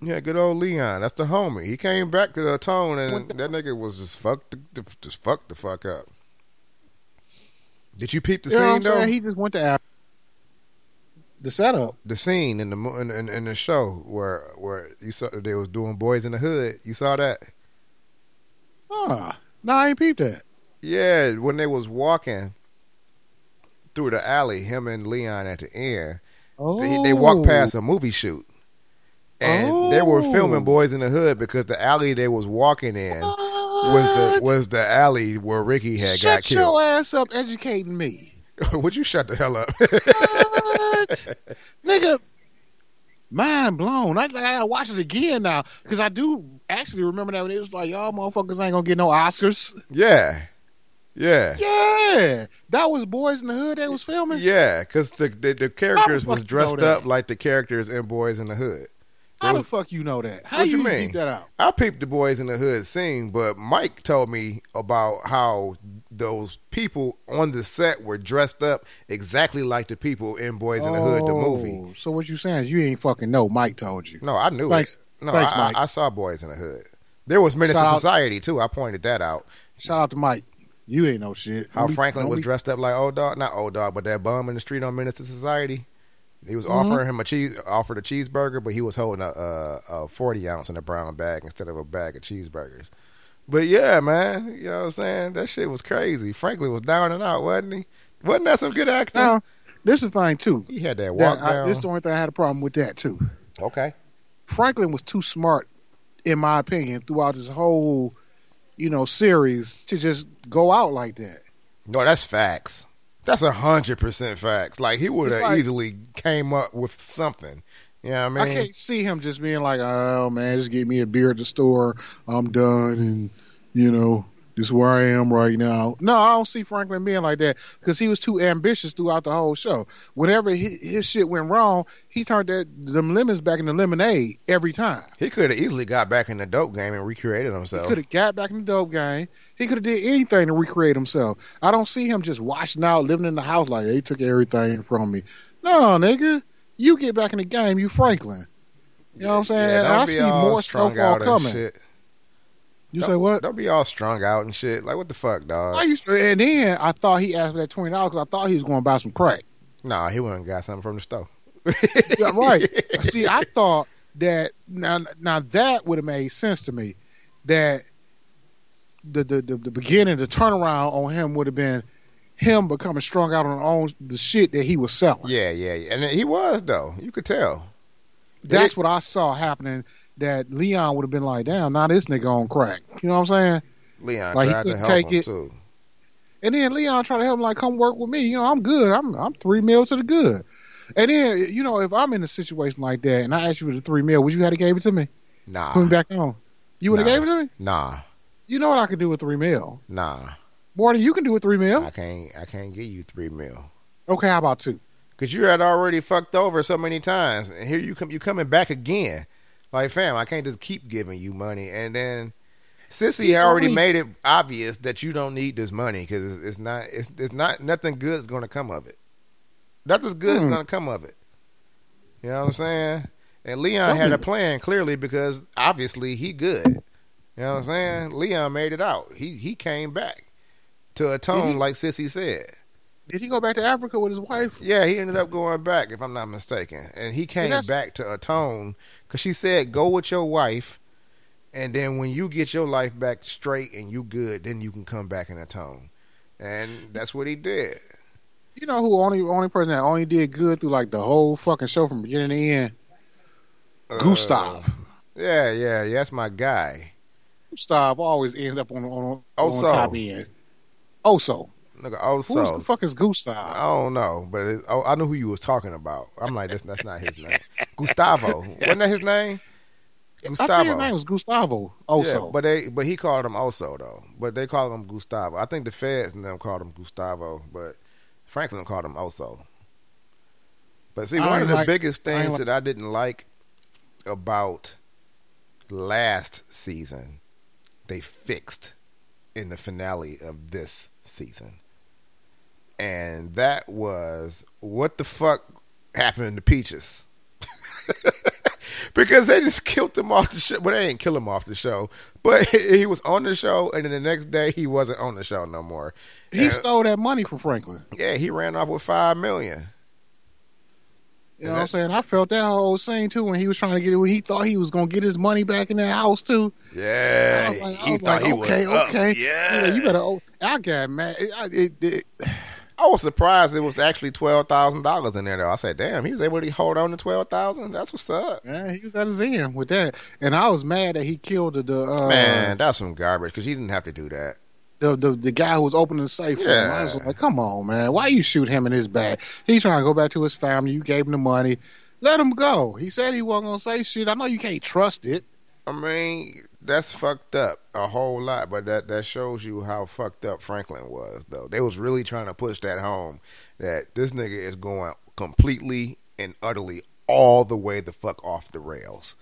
Yeah, good old Leon. That's the homie. He came back to the tone, and that nigga was just fucked, the, just fucked the fuck up. Did you peep the You scene though? He just went to Africa. The setup. the scene in the in, in, in the show where where you saw they was doing Boyz n the Hood. You saw that? Ah, no, I ain't peeped that. Yeah, when they was walking through the alley, him and Leon at the end, Oh, they, they walked past a movie shoot, and they were Oh. filming Boyz n the Hood because the alley they was walking in was the was the alley where Ricky had Shut got killed. Shut your ass up, educating me. Would you shut the hell up? What? Nigga, mind blown. I, I gotta watch it again now because I do actually remember that when it was like, y'all motherfuckers ain't gonna get no Oscars. yeah, yeah, Yeah, that was Boyz n the Hood they was filming. yeah. Because the, the the characters was dressed up like the characters in Boyz n the Hood. How the fuck you know that? How What you you mean? that out? I peeped the Boyz n the Hood scene, but Mike told me about how those people on the set were dressed up exactly like the people in Boyz n the Hood, the movie. Oh, So what you saying is you ain't fucking know. Mike told you. No, I knew Thanks. it. No, Thanks, I, Mike. I, I saw Boyz n the Hood. There was Menace Shout to out- Society too. I pointed that out. Shout out to Mike. You ain't no shit. How Franklin was dressed up like old dog, not old dog, but that bum in the street on Menace to Society. He was Mm-hmm. offering him a cheese, offered a cheeseburger, but he was holding a, a, a forty ounce in a brown bag instead of a bag of cheeseburgers. But yeah, man, you know what I'm saying? That shit was crazy. Franklin was down and out, wasn't he? Wasn't that some good acting? Now, this is the thing too. He had that That walk I, down. this is the only thing I had a problem with that too. okay. Franklin was too smart in my opinion, throughout this whole, you know, series to just go out like that. No, that's facts. That's a hundred percent facts. Like he would have like- easily came up with something. You know I mean? I can't see him just being like, "Oh man, just get me a beer at the store. I'm done." And you know, this is where I am right now. No, I don't see Franklin being like that because he was too ambitious throughout the whole show. Whenever he, his shit went wrong, he turned that them lemons back into lemonade every time. He could have easily got back in the dope game and recreated himself. He could have got back in the dope game. He could have did anything to recreate himself. I don't see him just washing out, living in the house like they took everything from me. No, nigga, you get back in the game. You Franklin. You know what I'm saying? Yeah, I see more strung out and coming. shit. You Don't- say what? Don't be all strung out and shit. Like what the fuck, dog? I used to, and then I thought he asked for that twenty dollars because I thought he was going to buy some crack. Nah, he wouldn't got something from the store. Yeah, right. See, I thought that now now that would have made sense to me. That the the the, the beginning, the turnaround on him would have been him becoming strung out on on the shit that he was selling. Yeah, yeah, yeah. and he was though. You could tell. That's what I saw happening. That Leon would have been like, "Damn, now this nigga on crack." You know what I'm saying? Leon Like, he tried to couldn't help take him it. too. And then Leon tried to help him, like, come work with me. You know, I'm good. I'm I'm three meals to the good. And then, you know, if I'm in a situation like that and I asked you for the three meal, would you have to gave it to me? Nah, Put me back on. You would have Nah. gave it to me? nah, You know what I could do with three mil? nah. More than you can do with three mil. I can't. I can't give you three mil. Okay, how about two? Cause you had already fucked over so many times, and here you come. You coming back again. Like fam, I can't just keep giving you money, and then Cissy He already only- made it obvious that you don't need this money because it's, it's not. It's, it's not. Nothing good is going to come of it. Nothing's good Hmm. is going to come of it. You know what I'm saying? And Leon had a plan clearly because obviously he good. You know what I'm saying? Leon made it out. He he came back to atone, like Cissy said. Did he go back to Africa with his wife? Yeah, he ended up going back, if I'm not mistaken, and he came that's- back to atone because she said, "Go with your wife, and then when you get your life back straight and you good, then you can come back and atone." And that's what he did. You know who only only person that only did good through like the whole fucking show from beginning to end? Gustav. Uh, yeah, yeah, yeah, that's my guy. Gustav always ended up on on, on oh, top end. Oh, Oso. Look, oh, Who also, the fuck is Gustav? I don't know, but it, oh, I knew who you was talking about. I'm like, that's that's not his name. Gustavo, wasn't that his name? I Gustavo. think his name was Gustavo. Oso. Yeah, but they but he called him Oso though. But they call him Gustavo. I think the feds and them called him Gustavo, but Franklin called him Oso. But see, I one of the like- biggest I things like- that I didn't like about last season, they fixed in the finale of this season. And that was what the fuck happened to Peaches? because they just killed him off the show. Well, they didn't kill him off the show, but he was on the show, and then the next day he wasn't on the show no more. he And, stole that money from Franklin. yeah, he ran off with five million. You know what I'm saying? I felt that whole scene too when he was trying to get it. When he thought he was gonna get his money back in that house too. Yeah, like, he thought like, he okay, was up. okay. Yeah. you better. Oh, I got mad. It, I- it, it, I was surprised it was actually twelve thousand dollars in there though. I said, "Damn, he was able to hold on to twelve thousand. That's what's up." Yeah, he was at his end with that, and I was mad that he killed the the uh, Man, that's some garbage because he didn't have to do that. The, the the guy who was opening the safe. him. I was Yeah. like, come on, man, why you shoot him in his back? He trying to go back to his family. You gave him the money. Let him go. He said he wasn't gonna say shit. I know you can't trust it. I mean, that's fucked up a whole lot, but that that shows you how fucked up Franklin was, though. They was really trying to push that home that this nigga is going completely and utterly all the way the fuck off the rails,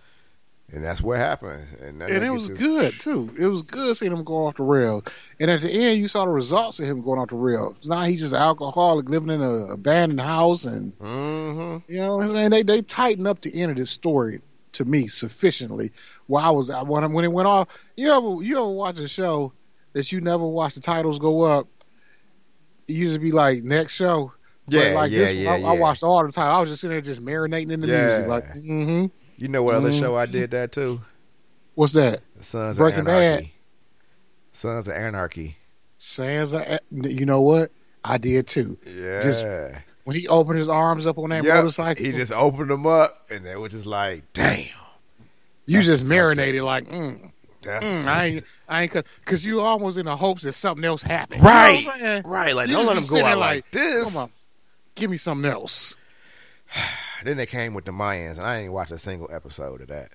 and that's what happened. And, and it was just- good too. It was good seeing him go off the rails. And at the end, you saw the results of him going off the rails. Now he's just an alcoholic living in a abandoned house, and Mhm. you know what I'm saying. They they tightened up the end of this story to me sufficiently. While I was I- when when it went off, you ever you ever watch a show that you never watch the titles go up? It used to be like next show. But Yeah, like yeah, this yeah, I, I watched all the titles. I was just sitting there just marinating in the Yeah. music. Like, mm-hmm. You know what other Mhm. show I did that too? what's that? Sons Breaking of Bad. Anarchy. Sons of Anarchy. Sans, a- you know what? I did too. Yeah. Just When he opened his arms up on that Yep. motorcycle, He just opened them up, and they were just like, "Damn." You just marinated like, mm, That's mm, I ain't, I ain't, because you almost in the hopes that something else happened. Right. You know what I'm saying? right. Like You don't let him go out there like, this. Come on, give me something else. Then they came with the Mayans, and I ain't watched a single episode of that.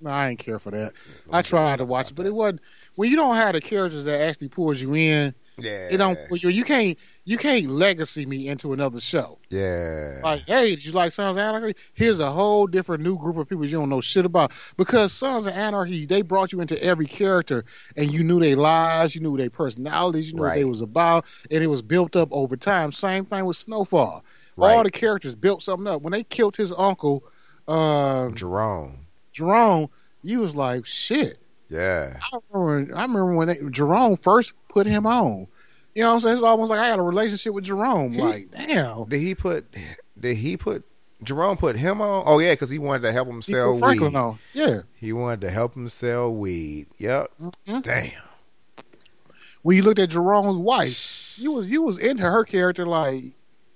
No, I ain't care for that. I tried to watch it, but it wasn't. When you don't have the characters that actually pulls you in, Yeah. it don't. You, you can't. You can't legacy me into another show. Yeah. Like, hey, did you like Sons of Anarchy? Here's a whole different new group of people you don't know shit about. Because Sons of Anarchy, they brought you into every character, and you knew their lives, you knew their personalities, you knew what they was about, and it was built up over time. Same thing with Snowfall. All Right. the characters built something up. When they killed his uncle, uh, Jerome. Jerome, you was like, shit. Yeah. I remember, I remember when they, Jerome first put him on. You know what I'm saying? It's almost like I had a relationship with Jerome. He- like, damn. Did he put? Did he put? Jerome put him on. Oh yeah, because he wanted to help him He sell Franklin weed. on. Yeah. He wanted to help him sell weed. Yep. Mhm. Damn. When you looked at Jerome's wife, you was you was into her character. Like,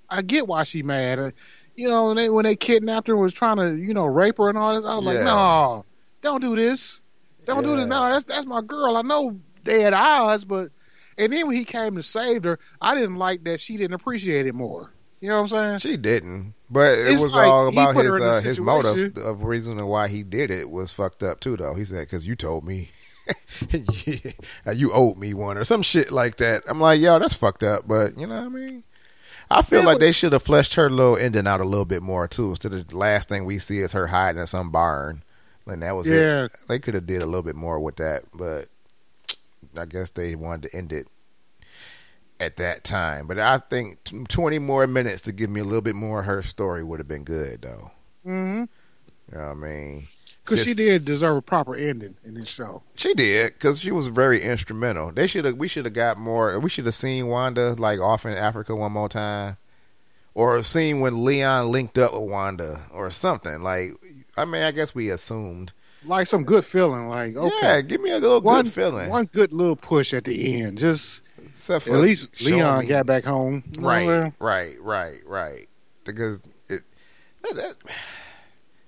I get why she mad. Uh, You know, when they when they kidnapped her, and was trying to you know rape her and all this. I was like, no, don't do this. Don't do this. No, that's that's my girl. I know they had odds, but and then when he came to save her, I didn't like that she didn't appreciate it more. You know what I'm saying? She didn't, but it It's was like all about his her in a uh, his motive of reason why he did it was fucked up too. Though he said, "Because you told me, Yeah, you owed me one or some shit like that." I'm like, "Yo, that's fucked up," but you know what I mean. I feel Yeah, like they should have fleshed her little ending out a little bit more too. Instead of the last thing we see is her hiding in some barn, and that was Yeah. it. They could have did a little bit more with that, but I guess they wanted to end it at that time. But I think t- 20 more minutes to give me a little bit more of her story would have been good, though. Mm-hmm. You know what I mean? Because she did deserve a proper ending in this show. She did because she was very instrumental. They should have. We should have got more. We should have seen Wanda like off in Africa one more time, or seen when Leon linked up with Wanda or something. Like, I mean, I guess we assumed. Like some good feeling. Like okay, Yeah, give me a little one good feeling. one good little push at the end. Just at least Leon me- got back home. Right, right, right, right. Because it that, that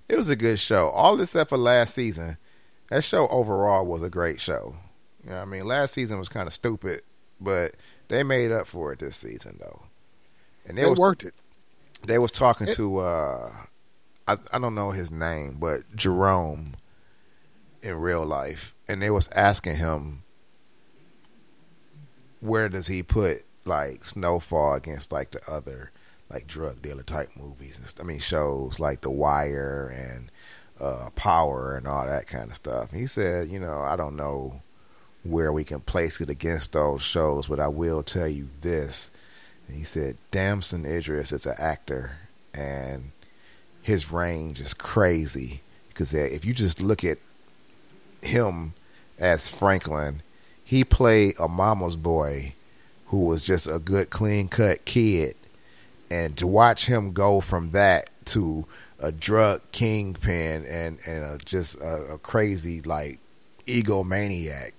it was a good show. All except for last season. That show overall was a great show. You know what I mean? Last season was kind of stupid, but they made up for it this season though. And they They was worked it. they was talking It- to uh I I don't know his name, but Jerome in real life and they was asking him where does he put like Snowfall against like the other like drug dealer type movies and st- I mean shows like The Wire and uh Power and all that kind of stuff. He said, you know, I don't know where we can place it against those shows, but I will tell you this. And he said, Damson Idris is an actor and his range is crazy because if you just look at him as Franklin, he played a mama's boy who was just a good clean cut kid and to watch him go from that to a drug kingpin and and a, just a, a crazy like egomaniac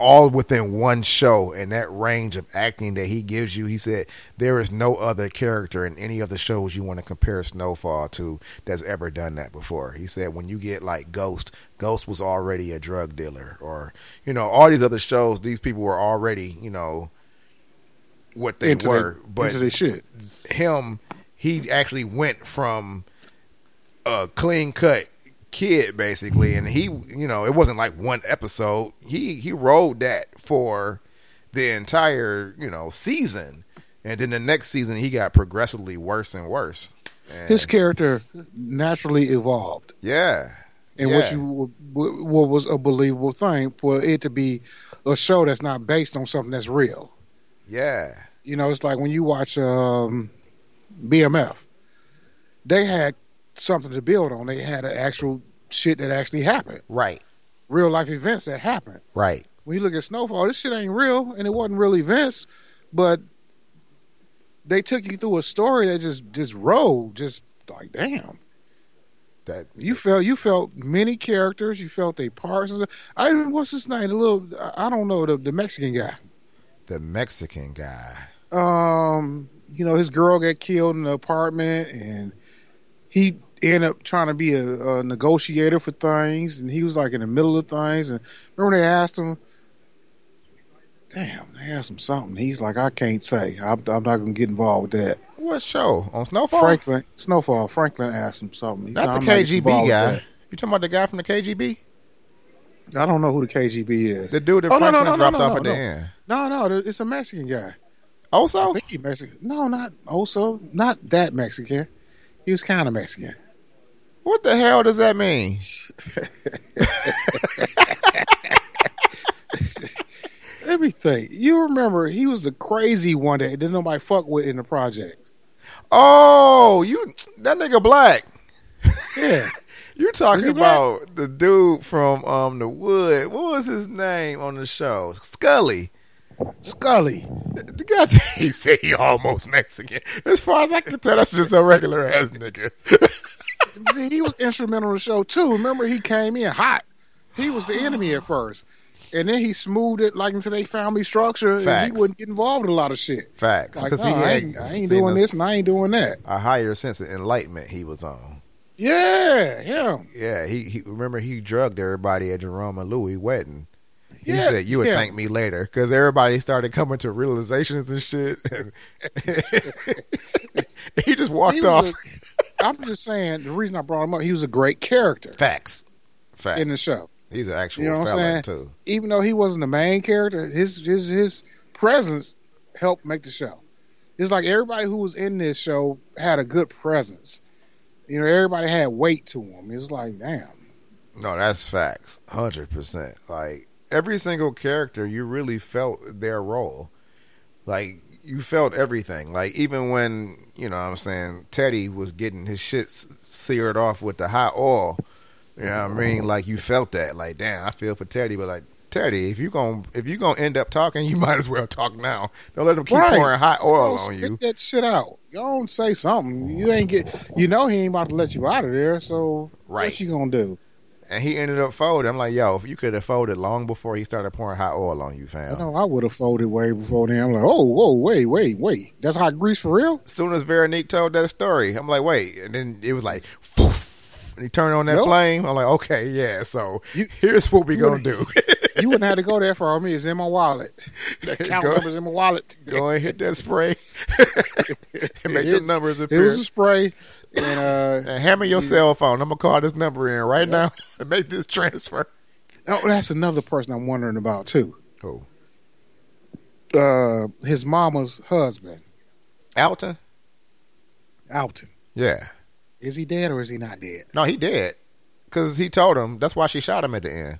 all within one show and that range of acting that he gives you he said there is no other character in any of the shows you want to compare snowfall to that's ever done that before. He said when you get like ghost ghost was already a drug dealer or you know all these other shows these people were already you know what they into were their, but into their shit. him, he actually went from a clean cut kid basically, and he, you know, it wasn't like one episode. He he rode that for the entire, you know, season, and then the next season he got progressively worse and worse. And His character naturally evolved, yeah, and yeah, what you what was a believable thing for it to be a show that's not based on something that's real. Yeah, You know, it's like when you watch um, BMF, they had something to build on. They had an actual shit that actually happened, right, real life events that happened. right, When you look at Snowfall, this shit ain't real, and it wasn't real events, but they took you through a story that just just rolled, just like damn. that You felt you felt many characters. You felt they parts. I even what's his name? The little I I don't know the the Mexican guy. The Mexican guy. um, you know, his girl got killed in the apartment, and he end up trying to be a, a negotiator for things, and he was like in the middle of things. And remember they asked him, "Damn, they asked him something." He's like, "I can't say. I'm, I'm not gonna get involved with that." What show on Snowfall? Franklin Snowfall. Franklin asked him something. He said, Not "I'm the KGB guy. You talking about the guy from the KGB? I don't know who the KGB is. The dude that Oh, Franklin no, no, dropped no, off no, at the no. end. No, no, it's a Mexican guy. I Also, think he Mexican. No, not also not that Mexican. He was kind of Mexican. what the hell does that mean? Let me think. You remember he was the crazy one that didn't nobody fuck with in the projects. Oh, you that nigga black. Yeah. You talking black? about the dude from um the Wood? What was his name on the show? Scully. Scully. The guy he said he almost Mexican. As far as I can tell, that's just a regular ass nigga. See, he was instrumental in the show too. Remember he came in hot. He was the enemy at first. And then he smoothed it like into their family structure and he wouldn't get involved in a lot of shit. Facts, Like, because no, he I ain't, I ain't doing this and I ain't doing that. a higher sense of enlightenment he was on. Yeah, yeah. Yeah, he, he remember he drugged everybody at Jerome and Louie's wedding. He Yeah, said, "You would yeah. thank me later," because everybody started coming to realizations and shit. he just walked He off. I'm just saying the reason I brought him up, he was a great character Facts, facts. in the show. He's an actual You know felon saying? too. Even though he wasn't the main character, his his his presence helped make the show. It's like everybody who was in this show had a good presence. You know, everybody had weight to them. It's like, damn. No, that's facts, hundred percent. Like every single character, you really felt their role. Like you felt everything. Like even when you know, I'm saying Teddy was getting his shit seared off with the hot oil. You know what I mean? Like you felt that. Like damn, I feel for Teddy, but like. Teddy, if you gon' if you gonna end up talking, you might as well talk now. Don't let them keep Right. pouring hot oil Don't on you. that shit out. You don't say something. You ain't get. You know he ain't about to let you out of there. So Right. what you gonna do? And he ended up folding. I'm like, yo, if you could have folded long before he started pouring hot oil on you, fam. No, know I would have folded way before then. I'm like, oh, whoa, wait, wait, wait. That's hot grease for real? as soon as Veronique told that story, I'm like, wait. And then it was like, Foof, and he turned on that Nope. flame. I'm like, okay, yeah. So You- here's what we gonna do. You wouldn't have to go there for me. It's in my wallet. The account Go- number's in my wallet. Go and hit that spray and make the It- numbers It appear. was a spray, and uh, and hand me your cell phone. I'm gonna call this number in right now and make this transfer. oh, that's another person I'm wondering about too. Who? Uh, his mama's husband, Alton? Alton. Yeah. Is he dead or is he not dead? No, he dead. Cause he told him. That's why she shot him at the end.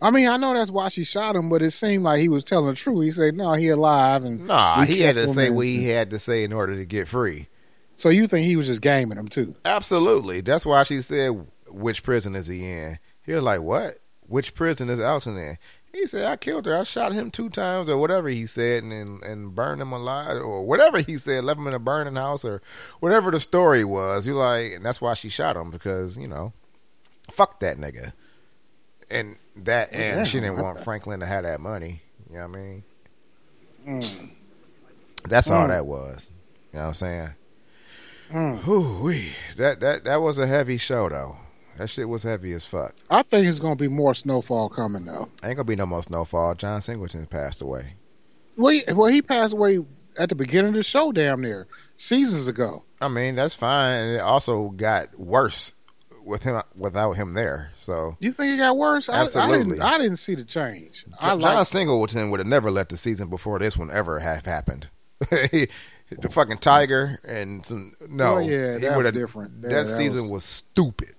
I mean, I know that's why she shot him, but it seemed like he was telling the truth. He said, "No, he alive." And Nah, he had to say what he had to say in order to get free. So you think he was just gaming him too? Absolutely. That's why she said, "Which prison is he in?" He was like, "What? Which prison is Alton in?" He said, "I killed her. I shot him two times, or whatever he said, and and, and burned him alive, or whatever he said, left him in a burning house, or whatever the story was." You like, and that's why she shot him because you know, fuck that nigga, and that, and Yeah. she didn't want Franklin to have that money. You know what I mean? Mm. That's all Mm. that was. You know what I'm saying? Mm. That that that was a heavy show though. That shit was heavy as fuck. I think it's gonna be more snowfall coming though. Ain't gonna be no more snowfall. John Singleton passed away. Well, he, well, he passed away at the beginning of the show, damn near seasons ago. I mean, that's fine. And it also got worse with him without him there. So You think it got worse? I- I, Absolutely. didn't. I didn't see the change. I John like. Singleton would have never let the season before this one ever have happened. the fucking tiger and some no, Oh, yeah, he that was different. That that season was- was stupid.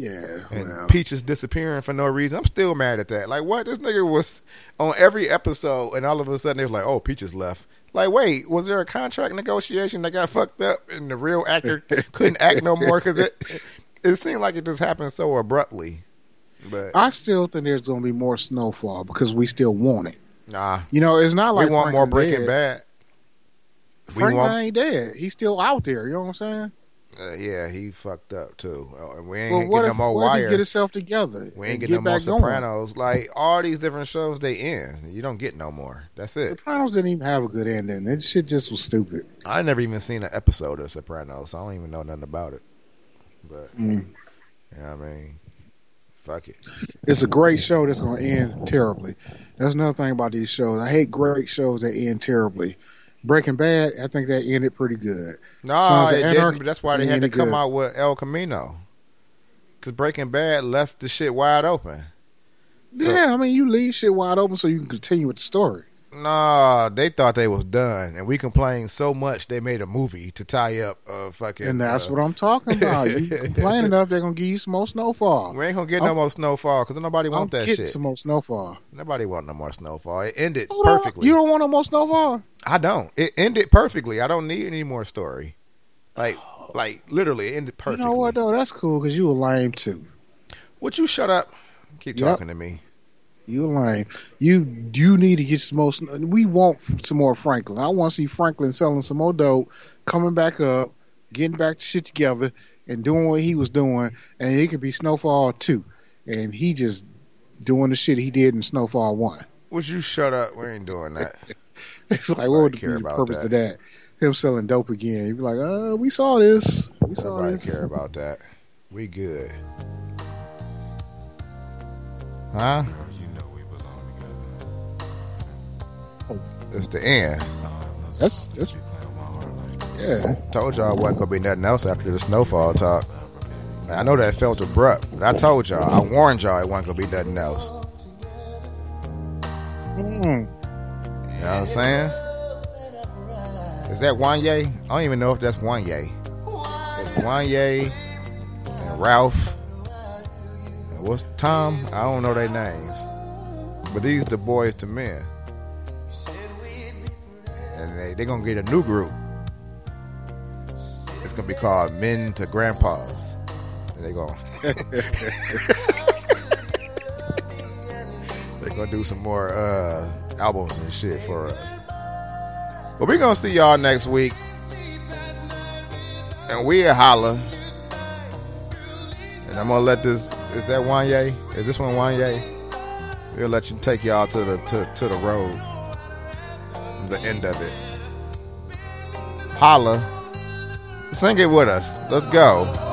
Yeah. and well. Peaches disappearing for no reason. I'm still mad at that. Like, what? This nigga was on every episode, and all of a sudden they was like, "Oh, Peaches left." Like, wait, was there a contract negotiation that got fucked up, and the real actor couldn't act no more because it it seemed like it just happened so abruptly. But I still think there's gonna be more snowfall because we still want it. nah, You know, it's not like we want more Breaking dead. Bad. We want, ain't dead. He's still out there. You know what I'm saying? Uh, yeah, he fucked up too, and we ain't Well, getting no more what if he get himself together? we ain't getting no get more back going? Sopranos. Like all these different shows, they end. You don't get no more. That's it. Sopranos didn't even have a good ending. That shit just was stupid. I never even seen an episode of Sopranos, so I don't even know nothing about it. But Mm. yeah, I mean, fuck it. It's a great show that's going to end terribly. That's another thing about these shows. I hate great shows that end terribly. Breaking Bad, I think that ended pretty good. No, Sons it didn't. But that's why they had to come good. out with El Camino. Because Breaking Bad left the shit wide open. So- yeah, I mean, you leave shit wide open so you can continue with the story. Nah, they thought they was done, and we complained so much they made a movie to tie up uh fucking. And that's uh, what I'm talking about. You complain enough, they're going to give you some more snowfall. we ain't gonna get no I'm- more snowfall because nobody I'm want that shit. some more snowfall. Nobody want no more snowfall. It ended You perfectly. You don't want no more snowfall? I don't. It ended perfectly. I don't need any more story. Like, like literally, it ended perfectly. You know what, though? That's cool because you were lame, too. Would you shut up? Keep Yep. talking to me. You lame. You you need to get some more. We want some more Franklin. I want to see Franklin selling some more dope, coming back up, getting back to shit together, and doing what he was doing. And it could be Snowfall two, and he just doing the shit he did in Snowfall one. Would you shut up? We ain't doing that. It's like Nobody what would be care the about purpose that. of that? Him selling dope again. You'd be like, uh, we saw this. We saw Nobody this. care about that. We good. Huh? It's the end. That's that's yeah. Told y'all it wasn't gonna be nothing else after the snowfall talk. I know that felt abrupt, but I told y'all, I warned y'all it wasn't gonna be nothing else. Mm. You know what I'm saying? Is that Wanya? I don't even know if that's Wanya. It's Wanya and Ralph. And what's Tom? I don't know their names. But these the Boyz II Men. And they're gonna get a new group. It's gonna be called Men to Grandpas. And they gonna They're gonna do some more uh, albums and shit for us. But we gonna see y'all next week. And we'll holla. And I'm gonna let this is that Wanya? Is this one Wanya? We'll let you take y'all to the to, to the road. The end of it. Holla. Sing it with us. Let's go.